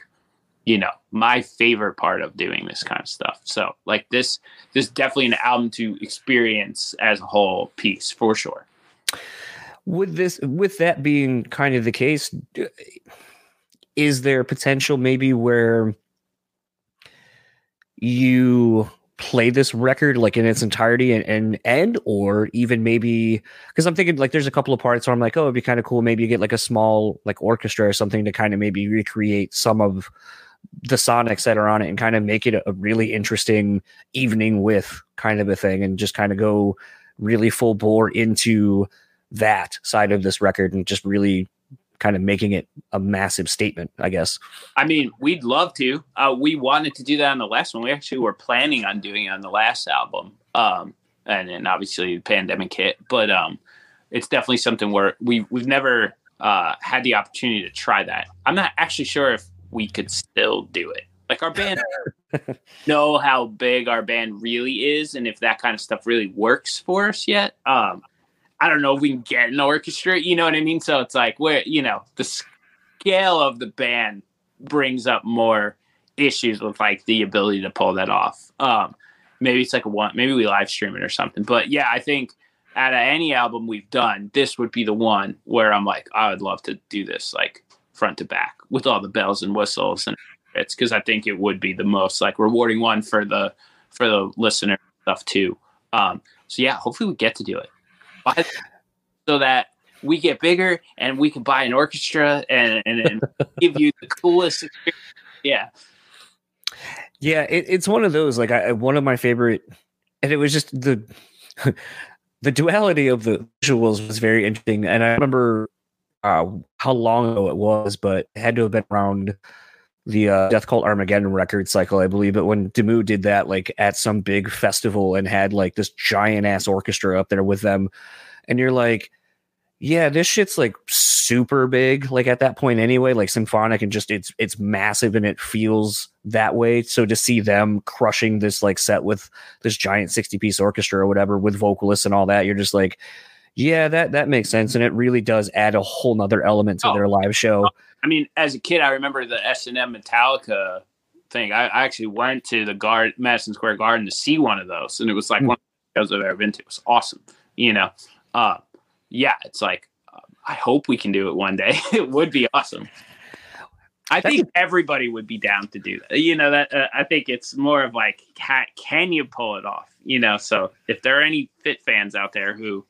you know my favorite part of doing this kind of stuff. So like this this definitely an album to experience as a whole piece for sure. With this with that being kind of the case is there potential maybe where you play this record like in its entirety and, and end or even maybe because i'm thinking like there's a couple of parts where i'm like oh it'd be kind of cool maybe you get like a small like orchestra or something to kind of maybe recreate some of the sonics that are on it and kind of make it a, really interesting evening with kind of a thing and just kind of go really full bore into that side of this record and just really kind of making it a massive statement, I guess. I mean, we'd love to. Uh, we wanted to do that on the last one. We actually were planning on doing it on the last album. Um, and then obviously the pandemic hit, but um, it's definitely something where we we've never uh, had the opportunity to try that. I'm not actually sure if we could still do it. Like our band know how big our band really is and if that kind of stuff really works for us yet. Um, I don't know if we can get an orchestra, you know what I mean? So it's like where, you know, the scale of the band brings up more issues with like the ability to pull that off. Um, maybe it's like a one, maybe we live stream it or something. But yeah, I think out of any album we've done, this would be the one where I'm like, I would love to do this like front to back with all the bells and whistles and it's because I think it would be the most like rewarding one for the for the listener stuff too. Um, so yeah, hopefully we get to do it, but, so that we get bigger and we can buy an orchestra and and, and give you the coolest. Experience. Yeah, yeah, it, it's one of those like I one of my favorite, and it was just the. the duality of the visuals was very interesting and i remember uh, how long ago it was, but it had to have been around the uh, Death Cult Armageddon record cycle, I believe. But when Dimmu did that, like at some big festival and had like this giant ass orchestra up there with them, and you're like, yeah, this shit's like super big, like at that point anyway, like symphonic and just it's it's massive and it feels that way. So to see them crushing this like set with this giant 60 piece orchestra or whatever with vocalists and all that, you're just like, yeah, that that makes sense, and it really does add a whole nother element to oh, their live show. I mean, as a kid, I remember the S and M Metallica thing. I, I actually went to the guard Madison Square Garden to see one of those, and it was like Hmm. one of the shows I've ever been to. It was awesome. You know, uh, yeah, it's like uh, I hope we can do it one day. it would be awesome. I That's think everybody would be down to do that. You know that uh, I think it's more of like can, can you pull it off? You know, so if there are any fit fans out there who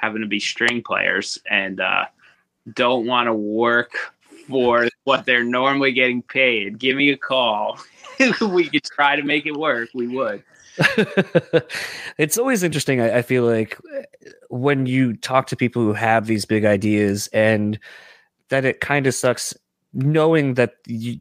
happen to be string players and uh, don't want to work for what they're normally getting paid, give me a call. we could try to make it work. We would. it's always interesting. I, I feel like when you talk to people who have these big ideas, and that it kind of sucks knowing that you.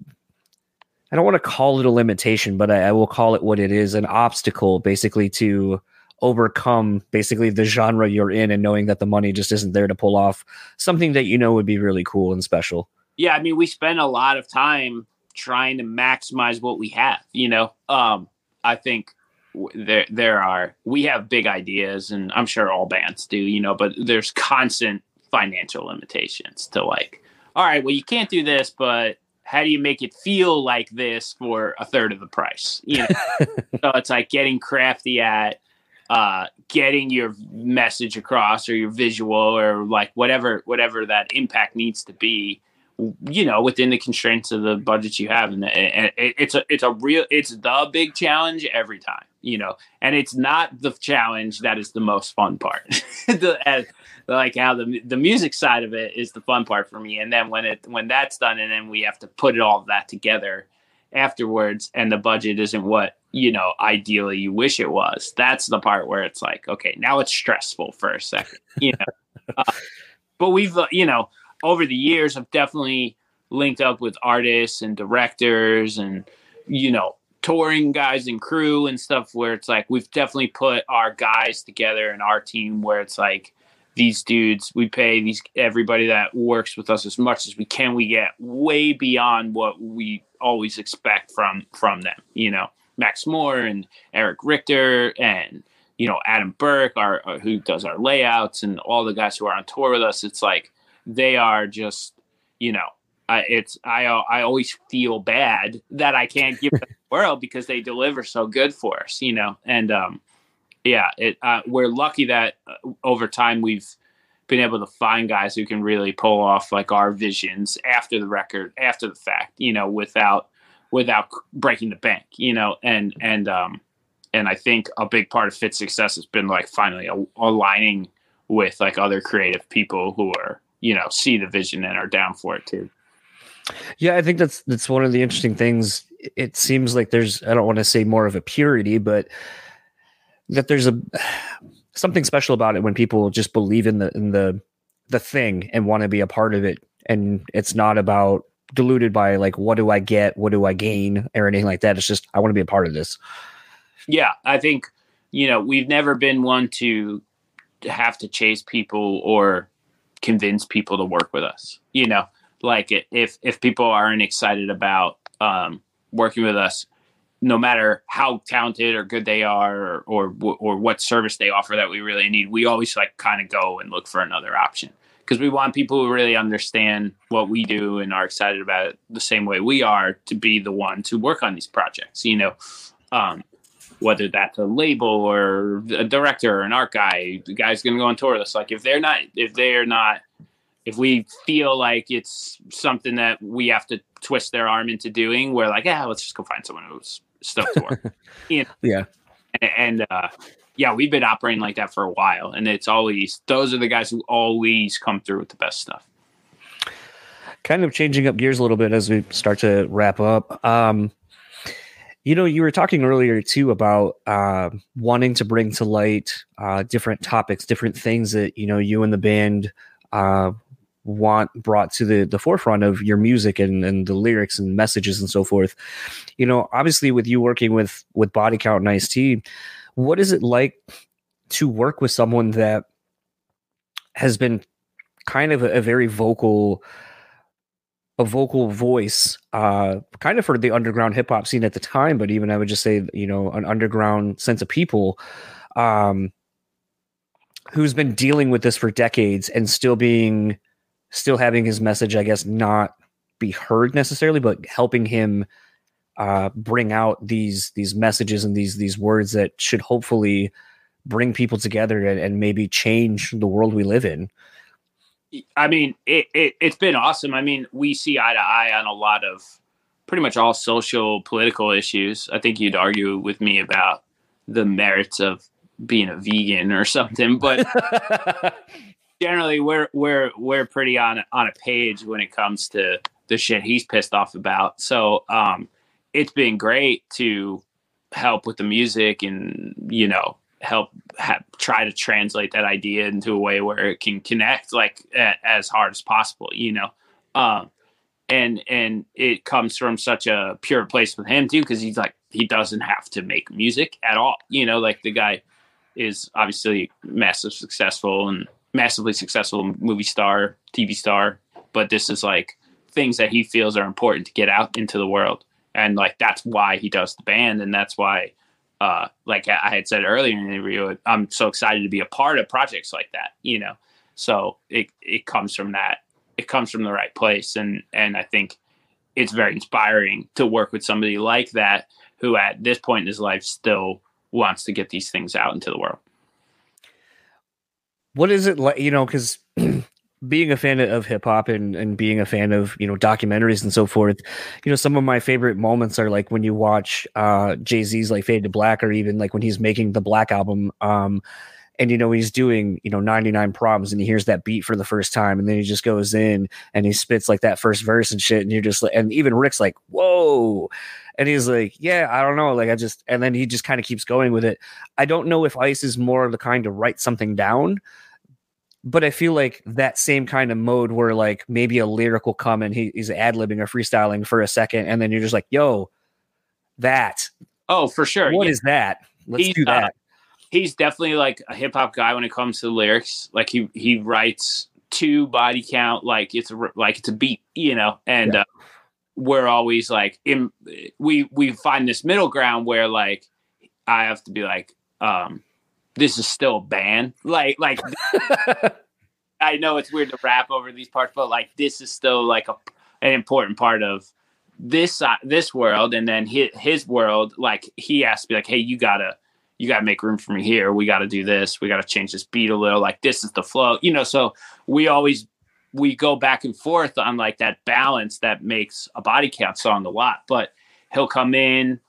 I don't want to call it a limitation, but I, I will call it what it is an obstacle basically to overcome basically the genre you're in and knowing that the money just isn't there to pull off something that you know would be really cool and special. Yeah, I mean, we spend a lot of time trying to maximize what we have. You know, um, I think there there are we have big ideas, and I'm sure all bands do. You know, but there's constant financial limitations to like. All right, well, you can't do this, but how do you make it feel like this for a third of the price? You know, so it's like getting crafty at uh, getting your message across or your visual or like whatever whatever that impact needs to be you know within the constraints of the budget you have. And, and it's a it's a real it's the big challenge every time you know and it's not the challenge that is the most fun part. The, as, like how the the music side of it is the fun part for me. And then when it when that's done and then we have to put it all that together afterwards and the budget isn't what you know ideally you wish it was. That's the part where it's like okay now it's stressful for a second you know. Uh, but we've uh, you know over the years i've definitely linked up with artists and directors and you know touring guys and crew and stuff where it's like we've definitely put our guys together and our team where it's like these dudes we pay these everybody that works with us as much as we can we get way beyond what we always expect from from them you know max moore and eric richter and you know adam burke our, our who does our layouts and all the guys who are on tour with us it's like they are just you know I, it's I I always feel bad that I can't give them the world because they deliver so good for us, you know. And um, yeah, it uh, we're lucky that uh, over time we've been able to find guys who can really pull off like our visions after the record, after the fact, you know, without without breaking the bank, you know. And and um, and I think a big part of Fit's success has been like finally aligning with like other creative people who are you know see the vision and are down for it too. Yeah, I think that's that's one of the interesting things. It seems like there's I don't want to say more of a purity, but that there's a something special about it when people just believe in the in the the thing and want to be a part of it and it's not about diluted by like what do I get, what do I gain or anything like that. It's just I want to be a part of this. Yeah, I think you know, we've never been one to have to chase people or convince people to work with us. You know, like if if people aren't excited about um, working with us no matter how talented or good they are or, or or what service they offer that we really need we always like kind of go and look for another option because we want people who really understand what we do and are excited about it the same way we are to be the one to work on these projects you know um, whether that's a label or a director or an art guy the guy's going to go on tour with us like if they're not if they're not if we feel like it's something that we have to twist their arm into doing, we're like, yeah, let's just go find someone who's stoked to work. you know? Yeah. And, and uh, yeah, we've been operating like that for a while, and it's always those are the guys who always come through with the best stuff. Kind of changing up gears a little bit as we start to wrap up. Um, you know, you were talking earlier too about uh, wanting to bring to light uh, different topics, different things that you know you and the band uh, want brought to the the forefront of your music and, and the lyrics and messages and so forth. You know, obviously with you working with with Body Count and Ice T, what is it like to work with someone that has been kind of a, a very vocal a vocal voice uh kind of for the underground hip hop scene at the time but even I would just say you know an underground sense of people um who's been dealing with this for decades and still being still having his message, I guess, not be heard necessarily, but helping him uh, bring out these these messages and these these words that should hopefully bring people together and, and maybe change the world we live in. I mean, it, it it's been awesome. I mean, we see eye to eye on a lot of pretty much all social political issues. I think you'd argue with me about the merits of being a vegan or something, but generally we're we're we're pretty on on a page when it comes to the shit he's pissed off about. So um it's been great to help with the music and you know help ha- try to translate that idea into a way where it can connect like a- as hard as possible you know? Um and and it comes from such a pure place with him too because he's like he doesn't have to make music at all you know? Like the guy is obviously massive successful and massively successful movie star tv star but this is like things that he feels are important to get out into the world and like that's why he does the band and that's why uh, like I had said earlier in the interview, I'm so excited to be a part of projects like that, you know. So it it comes from that. It comes from the right place, and and I think it's very inspiring to work with somebody like that who, at this point in his life, still wants to get these things out into the world. What is it like? You know, because being a fan of hip hop and, and being a fan of you know documentaries and so forth, you know some of my favorite moments are like when you watch uh, Jay Z's like Fade to Black, or even like when he's making the Black album, um, and you know he's doing you know 99 problems, and he hears that beat for the first time, and then he just goes in and he spits like that first verse and shit, and you're just like, and even Rick's like, whoa. And he's like, Yeah, I don't know. Like, I just, and then he just kind of keeps going with it. I don't know if Ice is more of the kind to write something down, but I feel like that same kind of mode where like maybe a lyric will come and he, he's ad libbing or freestyling for a second, and then you're just like, yo, that. Oh, for sure. What yeah. is that? Let's he's, do that. Uh, he's definitely like a hip hop guy when it comes to lyrics. Like he he writes to body count like it's a, like it's a beat, you know, and yeah. uh, we're always like in we we find this middle ground where like I have to be like um this is still a band. Like like I know it's weird to rap over these parts but like this is still like a an important part of this uh, this world and then his, his world like he has to be like hey you gotta you gotta make room for me here. We gotta do this. We gotta change this beat a little. Like this is the flow you know? So we always we go back and forth on like that balance that makes a body count song a lot. But he'll come in,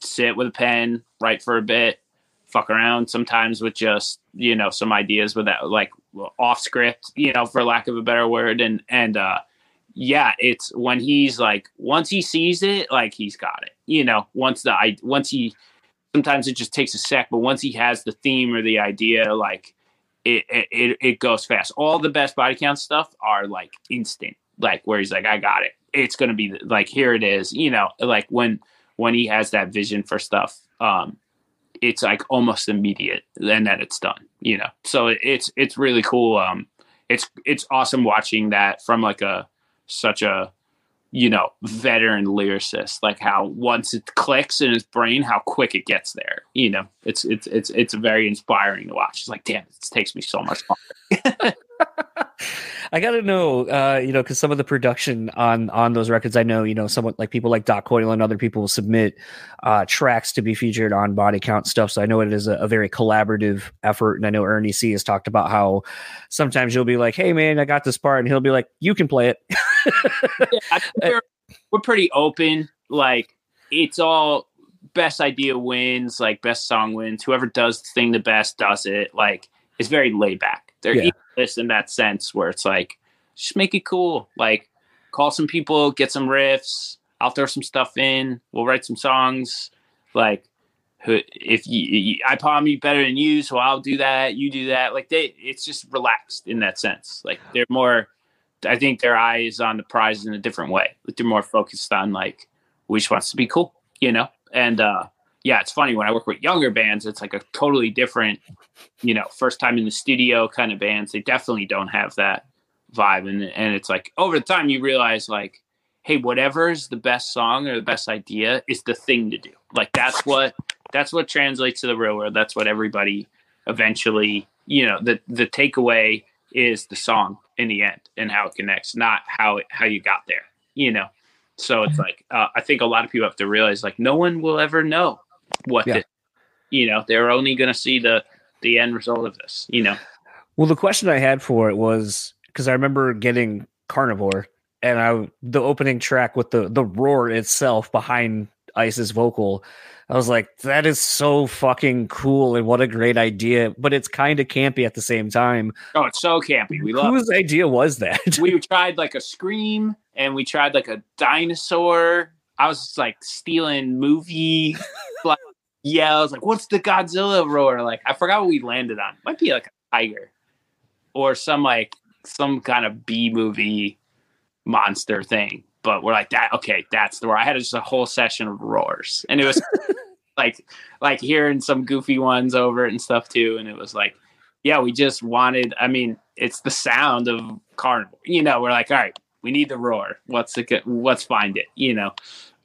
sit with a pen, write for a bit, fuck around sometimes with just you know some ideas with that like off script, you know, for lack of a better word, and and uh yeah, it's when he's like once he sees it, like he's got it. You know, once the I once he sometimes it just takes a sec, but once he has the theme or the idea, like it, it it goes fast. All the best body count stuff are like instant, like where he's like, I got it. It's gonna be like here it is. You know, like when when he has that vision for stuff, um, it's like almost immediate, and then it's done. You know, so it's it's really cool. Um, it's it's awesome watching that from like a such a you know, veteran lyricist, like how once it clicks in his brain, how quick it gets there. You know, it's it's it's it's very inspiring to watch. It's like, damn, it takes me so much longer. I got to know, uh, you know, because some of the production on on those records, I know, you know, someone like people like Doc Coyle and other people will submit uh, tracks to be featured on body count stuff. So I know it is a, a, very collaborative effort, and I know Ernie C has talked about how sometimes you'll be like, "Hey, man, I got this part," and he'll be like, "You can play it." yeah, we're, we're pretty open. Like it's all best idea wins, like best song wins. Whoever does the thing the best does it. Like it's very laid back they're yeah. in that sense where it's like, just make it cool. Like, call some people, get some riffs. I'll throw some stuff in. We'll write some songs. Like, if you, I probably better than you, so I'll do that. You do that. Like they, it's just relaxed in that sense. Like they're more. I think their eye is on the prize in a different way. Like they're more focused on like, we just wants to be cool, you know. And uh, yeah, it's funny when I work with younger bands, it's like a totally different, you know, first time in the studio kind of bands. They definitely don't have that vibe. And and it's like over the time you realize like, hey, whatever's the best song or the best idea is the thing to do. Like that's what that's what translates to the real world. That's what everybody eventually, you know, the the takeaway is the song in the end and how it connects, not how it, how you got there, you know. So it's like uh, I think a lot of people have to realize like no one will ever know what Yeah. you know they're only going to see the the end result of this. You know, Well, the question I had for it was because I remember getting Carnivore and I the opening track with the the roar itself behind Ice's vocal. I was like, that is so fucking cool and what a great idea, but it's kind of campy at the same time. oh, it's so campy. We love. Whose idea was that? we tried like a scream and we tried like a dinosaur. I was just, like stealing movie like yells. Like, what's the Godzilla roar? Like, I forgot what we landed on. Might be like a tiger or some like some kind of B movie monster thing. But we're like that. Okay, that's the roar. I had just a whole session of roars, and it was like like hearing some goofy ones over it and stuff too. And it was like, yeah, we just wanted. I mean, it's the sound of carnival. You know, we're like, all right, we need the roar. What's the good? Let's find it. You know,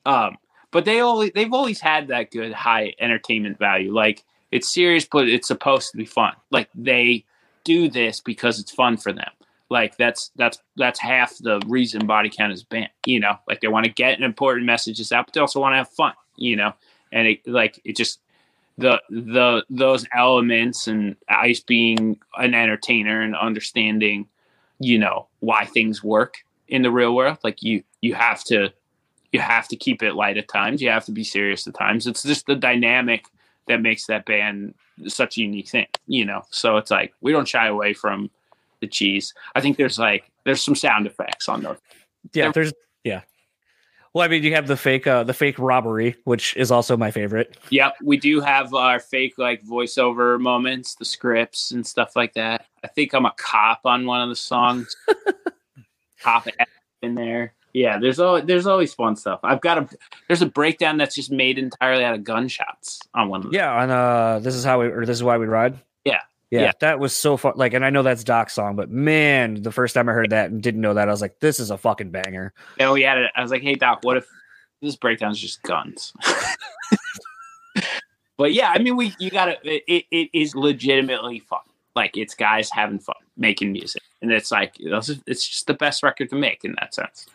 um, but they always they've always had that good high entertainment value. Like it's serious, but it's supposed to be fun. Like they do this because it's fun for them. Like that's that's that's half the reason body count is banned. You know, like they want to get important messages out, but they also want to have fun. You know, and it like it just the the those elements and ice being an entertainer and understanding you know why things work in the real world like you you have to you have to keep it light at times you have to be serious at times it's just the dynamic that makes that band such a unique thing you know so it's like we don't shy away from the cheese i think there's like there's some sound effects on those yeah, there's yeah. Well, I mean, you have the fake uh the fake robbery, which is also my favorite. Yep, we do have our fake like voiceover moments, the scripts and stuff like that. I think I'm a cop on one of the songs. cop in there. Yeah, there's always there's always fun stuff. I've got a there's a breakdown that's just made entirely out of gunshots on one of them. Yeah, on uh this is how we or this is why we ride. Yeah. Yeah, Yeah. that was so fun. Like, and I know that's Doc's song, but man, the first time I heard that and didn't know that, I was like, this is a fucking banger. And we had it. I was like, hey Doc, what if this breakdown is just guns? but yeah, I mean, we you gotta it, it is legitimately fun. Like it's guys having fun making music, and it's like it's just the best record to make in that sense.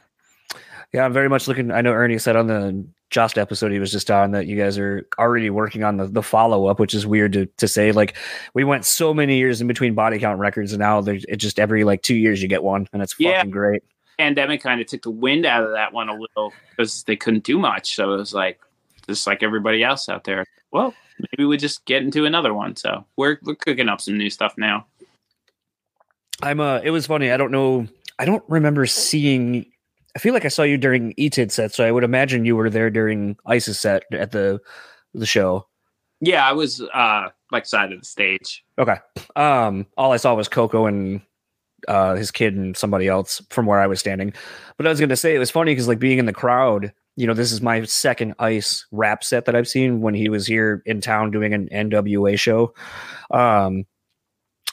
Yeah, I'm very much looking. I know Ernie said on the Jost episode he was just on that you guys are already working on the, the follow up, which is weird to, to say. Like we went so many years in between body count records, and now there's it just every like two years you get one, and it's fucking great. pandemic kind of took the wind out of that one a little because they couldn't do much. So it was like just like everybody else out there. Well, maybe we just get into another one. So we're we're cooking up some new stuff now. I'm uh it was funny. I don't know. I don't remember seeing I feel like I saw you during ETID set, so I would imagine you were there during Ice's set at the the show. Yeah, I was uh like side of the stage. Okay. Um all I saw was Coco and uh his kid and somebody else from where I was standing. But I was gonna say it was funny because like being in the crowd, you know, this is my second ice rap set that I've seen when he was here in town doing an NWA show. Um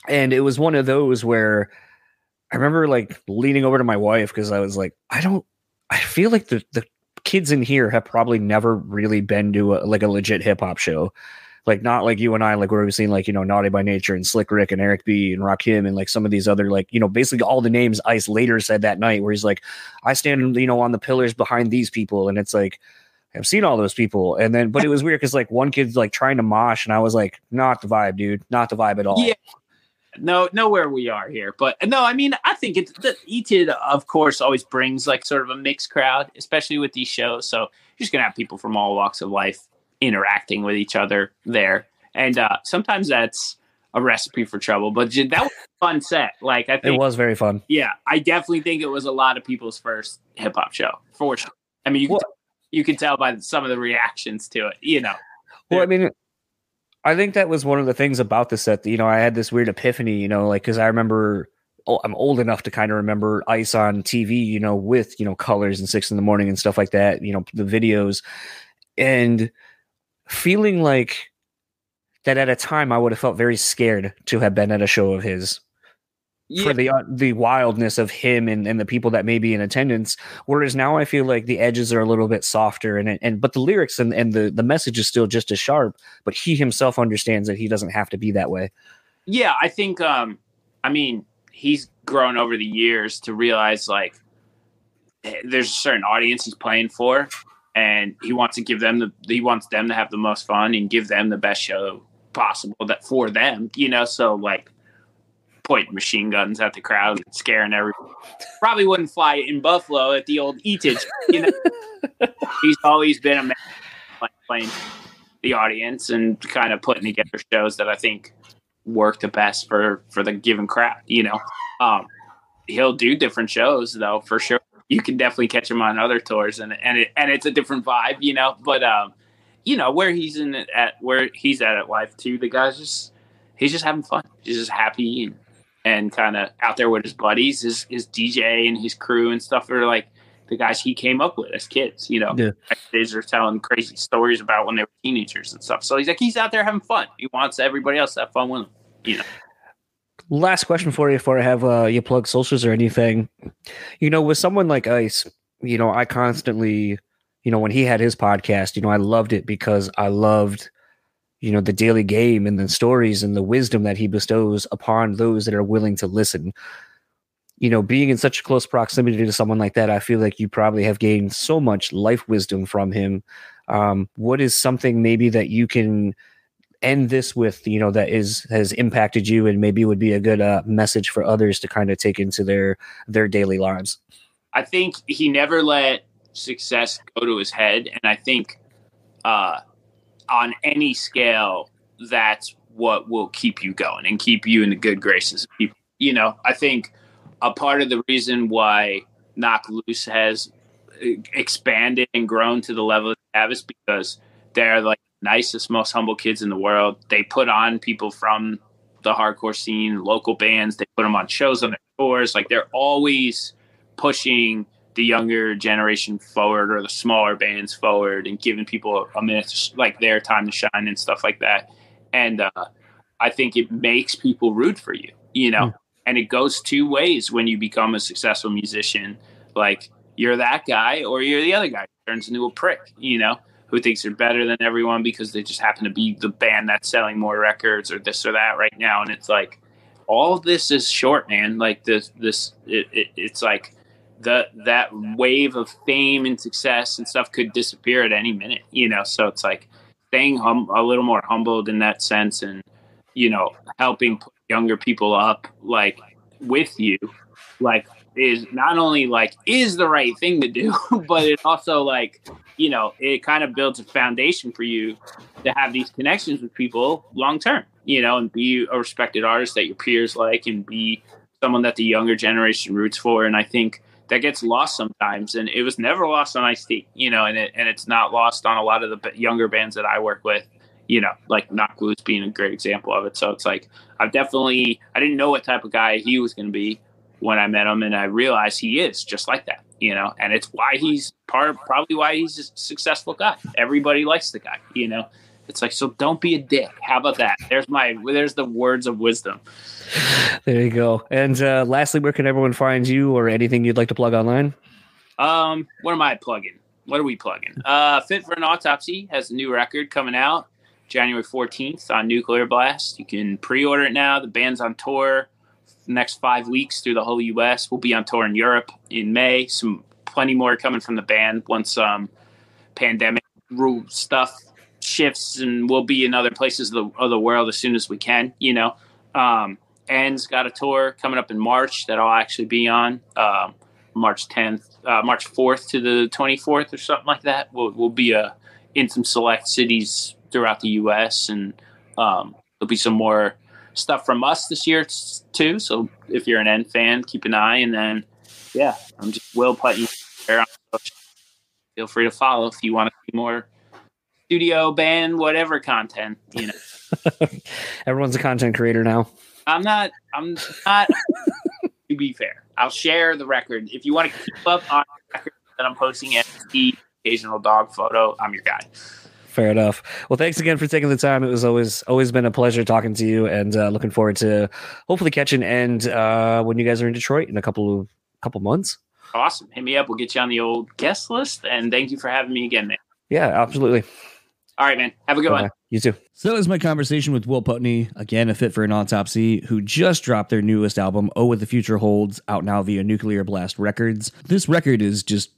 and it was one of those where I remember like leaning over to my wife because I was like, I don't I feel like the the kids in here have probably never really been to a, like a legit hip hop show. Like not like you and I, like where we've seen like, you know, Naughty by Nature and Slick Rick and Eric B and Rakim and like some of these other like, you know, basically all the names Ice later said that night where he's like, I stand, you know, on the pillars behind these people. And it's like, I've seen all those people. And then, but it was weird because like one kid's like trying to mosh and I was like, not the vibe, dude. Not the vibe at all. Yeah. No, know where we are here, but no, I mean, I think it's the ETID, of course, always brings like sort of a mixed crowd, especially with these shows. So you're just gonna have people from all walks of life interacting with each other there, and uh, sometimes that's a recipe for trouble. But that was a fun set. Like I think It was very fun. yeah, I definitely think it was a lot of people's first hip hop show for sure. I mean, you can Well- tell, you can tell by some of the reactions to it. You know, Well, I mean, I think that was one of the things about the set that, you know, I had this weird epiphany, you know, like, cause I remember, oh, I'm old enough to kind of remember ice on TV, you know, with, you know, colors and six in the morning and stuff like that, you know, the videos. And feeling like that at a time I would have felt very scared to have been at a show of his yeah, for the uh, the wildness of him and, and the people that may be in attendance. Whereas now I feel like the edges are a little bit softer and and but the lyrics and, and the, the message is still just as sharp, but he himself understands that he doesn't have to be that way. Yeah, I think um I mean, he's grown over the years to realize like there's a certain audience he's playing for, and he wants to give them the he wants them to have the most fun and give them the best show possible that for them. You know, so like pointing machine guns at the crowd and scaring everyone. Probably wouldn't fly in Buffalo at the old Etage. You know, he's always been a man playing the audience and kind of putting together shows that I think work the best for for the given crowd. You know, um, he'll do different shows though for sure. You can definitely catch him on other tours, and and it, and it's a different vibe, you know. But um, you know where he's in at where he's at at life too. The guy's just he's just having fun. He's just happy and and kind of out there with his buddies, his his DJ and his crew and stuff are like the guys he came up with as kids. You know, Yeah. they are telling crazy stories about when they were teenagers and stuff. So he's like he's out there having fun. He wants everybody else to have fun with him. You know. Last question for you before I have uh, you plug socials or anything. You know, with someone like Ice, you know, I constantly, you know, when he had his podcast, you know, I loved it because I loved, you know, the daily game and the stories and the wisdom that he bestows upon those that are willing to listen. You know, being in such close proximity to someone like that, I feel like you probably have gained so much life wisdom from him. Um, what is something maybe that you can end this with you know that is has impacted you and maybe would be a good uh, message for others to kind of take into their their daily lives I think he never let success go to his head, and I think uh, on any scale, that's what will keep you going and keep you in the good graces of people. You know, I think a part of the reason why Knocked Loose has uh, expanded and grown to the level have is because they're like nicest, most humble kids in the world. They put on people from the hardcore scene, local bands. They put them on shows on their tours. Like they're always pushing the younger generation forward or the smaller bands forward and giving people a minute, to, sh- like their time to shine and stuff like that. And uh, I think it makes people root for you, you know. And it goes two ways when you become a successful musician. Like you're that guy, or you're the other guy. who Turns into a prick, you know, who thinks they're better than everyone because they just happen to be the band that's selling more records or this or that right now. And it's like all this is short, man. Like this, this, it, it, it's like the that wave of fame and success and stuff could disappear at any minute, you know. So it's like staying hum- a little more humbled in that sense, and you know, helping younger people up like with you, like is not only like is the right thing to do, but it also like you know it kind of builds a foundation for you to have these connections with people long term, you know, and be a respected artist that your peers like, and be someone that the younger generation roots for. And I think that gets lost sometimes, and it was never lost on Ice you know, and it, and it's not lost on a lot of the younger bands that I work with, you know, like Knocked Loose being a great example of it. So it's like I've definitely I didn't know what type of guy he was going to be when I met him, and I realized he is just like that, you know, and it's why he's part probably why he's a successful guy. Everybody likes the guy, you know. It's like so. Don't be a dick. How about that? There's my. There's the words of wisdom. there you go and uh lastly where can everyone find you or anything you'd like to plug online Um, what am I plugging? What are we plugging? Uh, Fit for an Autopsy has a new record coming out January 14th on Nuclear Blast. You can pre-order it now. The band's on tour the next five weeks through the whole U.S. We'll be on tour in Europe in May. Some plenty more coming from the band once um, pandemic rule stuff shifts, and we'll be in other places of the, of the world as soon as we can. You know, um, End's got a tour coming up in March that I'll actually be on. Um, March 10th, uh, March 4th to the 24th or something like that. We'll, we'll be uh, in some select cities throughout the U.S. and um, there'll be some more stuff from us this year too. So if you're an End fan, keep an eye. And then, yeah, I'm just Will there. Feel free to follow if you want to see more studio band whatever content. You know, everyone's a content creator now I'm not. I'm not. to be fair, I'll share the record if you want to keep up on the record that I'm posting at the occasional dog photo. I'm your guy. fair enough well thanks again for taking the time it was always always been a pleasure talking to you and uh looking forward to hopefully catching and uh when you guys are in detroit in a couple of couple months Awesome. Hit me up. We'll get you on the old guest list. And thank you for having me again, man. yeah absolutely All right, man. Have a good one. You too. So that was my conversation with Will Putney, again, a fit for an autopsy, who just dropped their newest album, Oh What the Future Holds, out now via Nuclear Blast Records. This record is just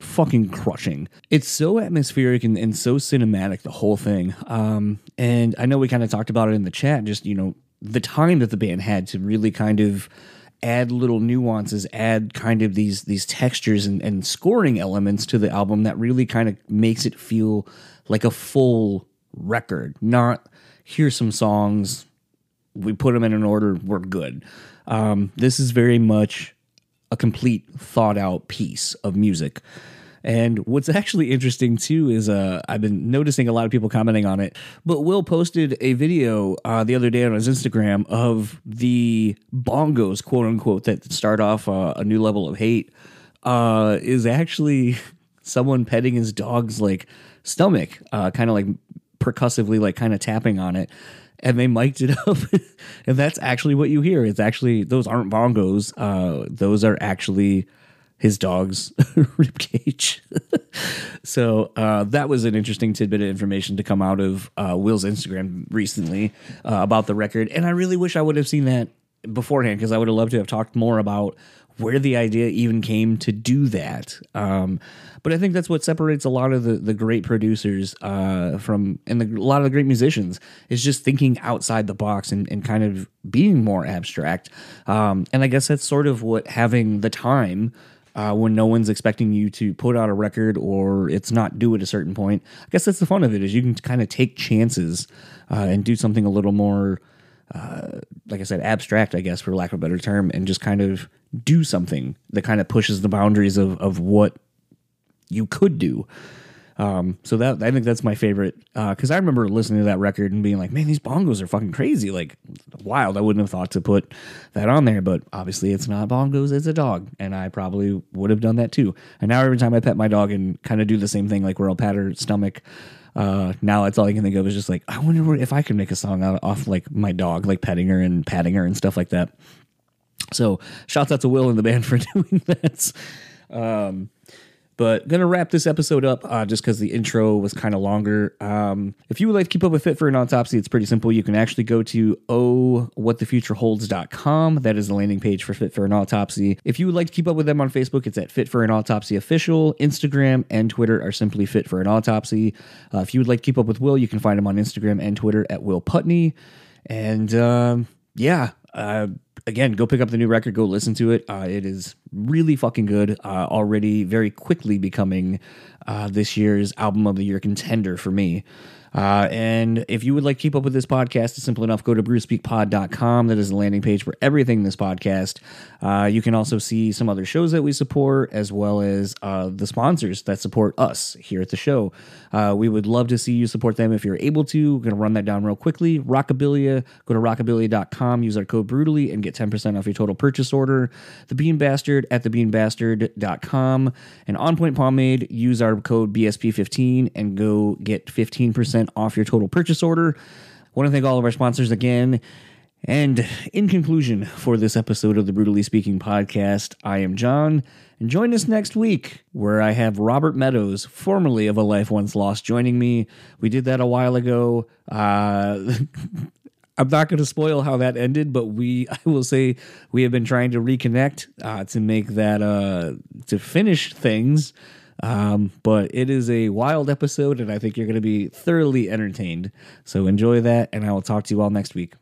fucking crushing. It's so atmospheric and, and so cinematic, the whole thing. Um, and I know we kind of talked about it in the chat, just, you know, the time that the band had to really kind of add little nuances, add kind of these these textures and, and scoring elements to the album that really kind of makes it feel like a full record, not here's some songs, we put them in an order, we're good. Um, this is very much a complete thought out piece of music. And what's actually interesting too is uh, I've been noticing a lot of people commenting on it. But Will posted a video uh, the other day on his Instagram of the bongos, quote unquote, that start off uh, a new level of hate. Uh, is actually someone petting his dog's like stomach, uh, kind of like percussively, like kind of tapping on it. And they mic'd it up, and that's actually what you hear. It's actually those aren't bongos; uh, those are actually his dog's rib cage. so uh, that was an interesting tidbit of information to come out of uh, Will's Instagram recently uh, about the record, and I really wish I would have seen that beforehand because I would have loved to have talked more about where the idea even came to do that. Um, but I think that's what separates a lot of the, the great producers uh, from and the, a lot of the great musicians is just thinking outside the box and, and kind of being more abstract. Um, and I guess that's sort of what having the time uh, when no one's expecting you to put out a record or it's not due at a certain point. I guess that's the fun of it is you can kind of take chances uh, and do something a little more, uh, like I said, abstract, I guess, for lack of a better term, and just kind of do something that kind of pushes the boundaries of, of what you could do. Um, so that I think that's my favorite because uh, I remember listening to that record and being like, "Man, these bongos are fucking crazy! Like wild." I wouldn't have thought to put that on there, but obviously it's not bongos; it's a dog, and I probably would have done that too. And now every time I pet my dog and kind of do the same thing, like where I'll pat her stomach. Uh, now that's all I can think of is just like I wonder if I could make a song out off like my dog, like petting her and patting her and stuff like that. So shouts out to Will and the band for doing that. Um, but gonna wrap this episode up uh, just because the intro was kind of longer. Um, if you would like to keep up with Fit for an Autopsy, it's pretty simple. You can actually go to ohwhatthefutureholds.com. That is the landing page for Fit for an Autopsy. If you would like to keep up with them on Facebook, it's at Fit for an Autopsy Official. Instagram and Twitter are simply Fit for an Autopsy. Uh, if you would like to keep up with Will, you can find him on Instagram and Twitter at Will Putney. And um, yeah, uh, again, go pick up the new record, go listen to it. Uh, it is really fucking good. Uh, already very quickly becoming uh, this year's album of the year contender for me. Uh, and if you would like to keep up with this podcast, it's simple enough. Go to brewspeakpod.com. That is the landing page for everything this podcast. Uh, you can also see some other shows that we support, as well as uh, the sponsors that support us here at the show. Uh, we would love to see you support them if you're able to. We're going to run that down real quickly. Rockabilia, go to rockabilia.com, use our code brutally, and get 10% off your total purchase order. The Bean Bastard at thebeanbastard.com. And On Point Pomade, use our code BSP15 and go get 15% off your total purchase order. I want to thank all of our sponsors again. And in conclusion, for this episode of the Brutally Speaking podcast, I am John. And join us next week where I have Robert Meadows, formerly of A Life Once Lost, joining me. We did that a while ago. Uh, I'm not going to spoil how that ended, but we, I will say, we have been trying to reconnect uh, to make that, uh, to finish things. Um, but it is a wild episode, and I think you're going to be thoroughly entertained. So enjoy that, and I will talk to you all next week.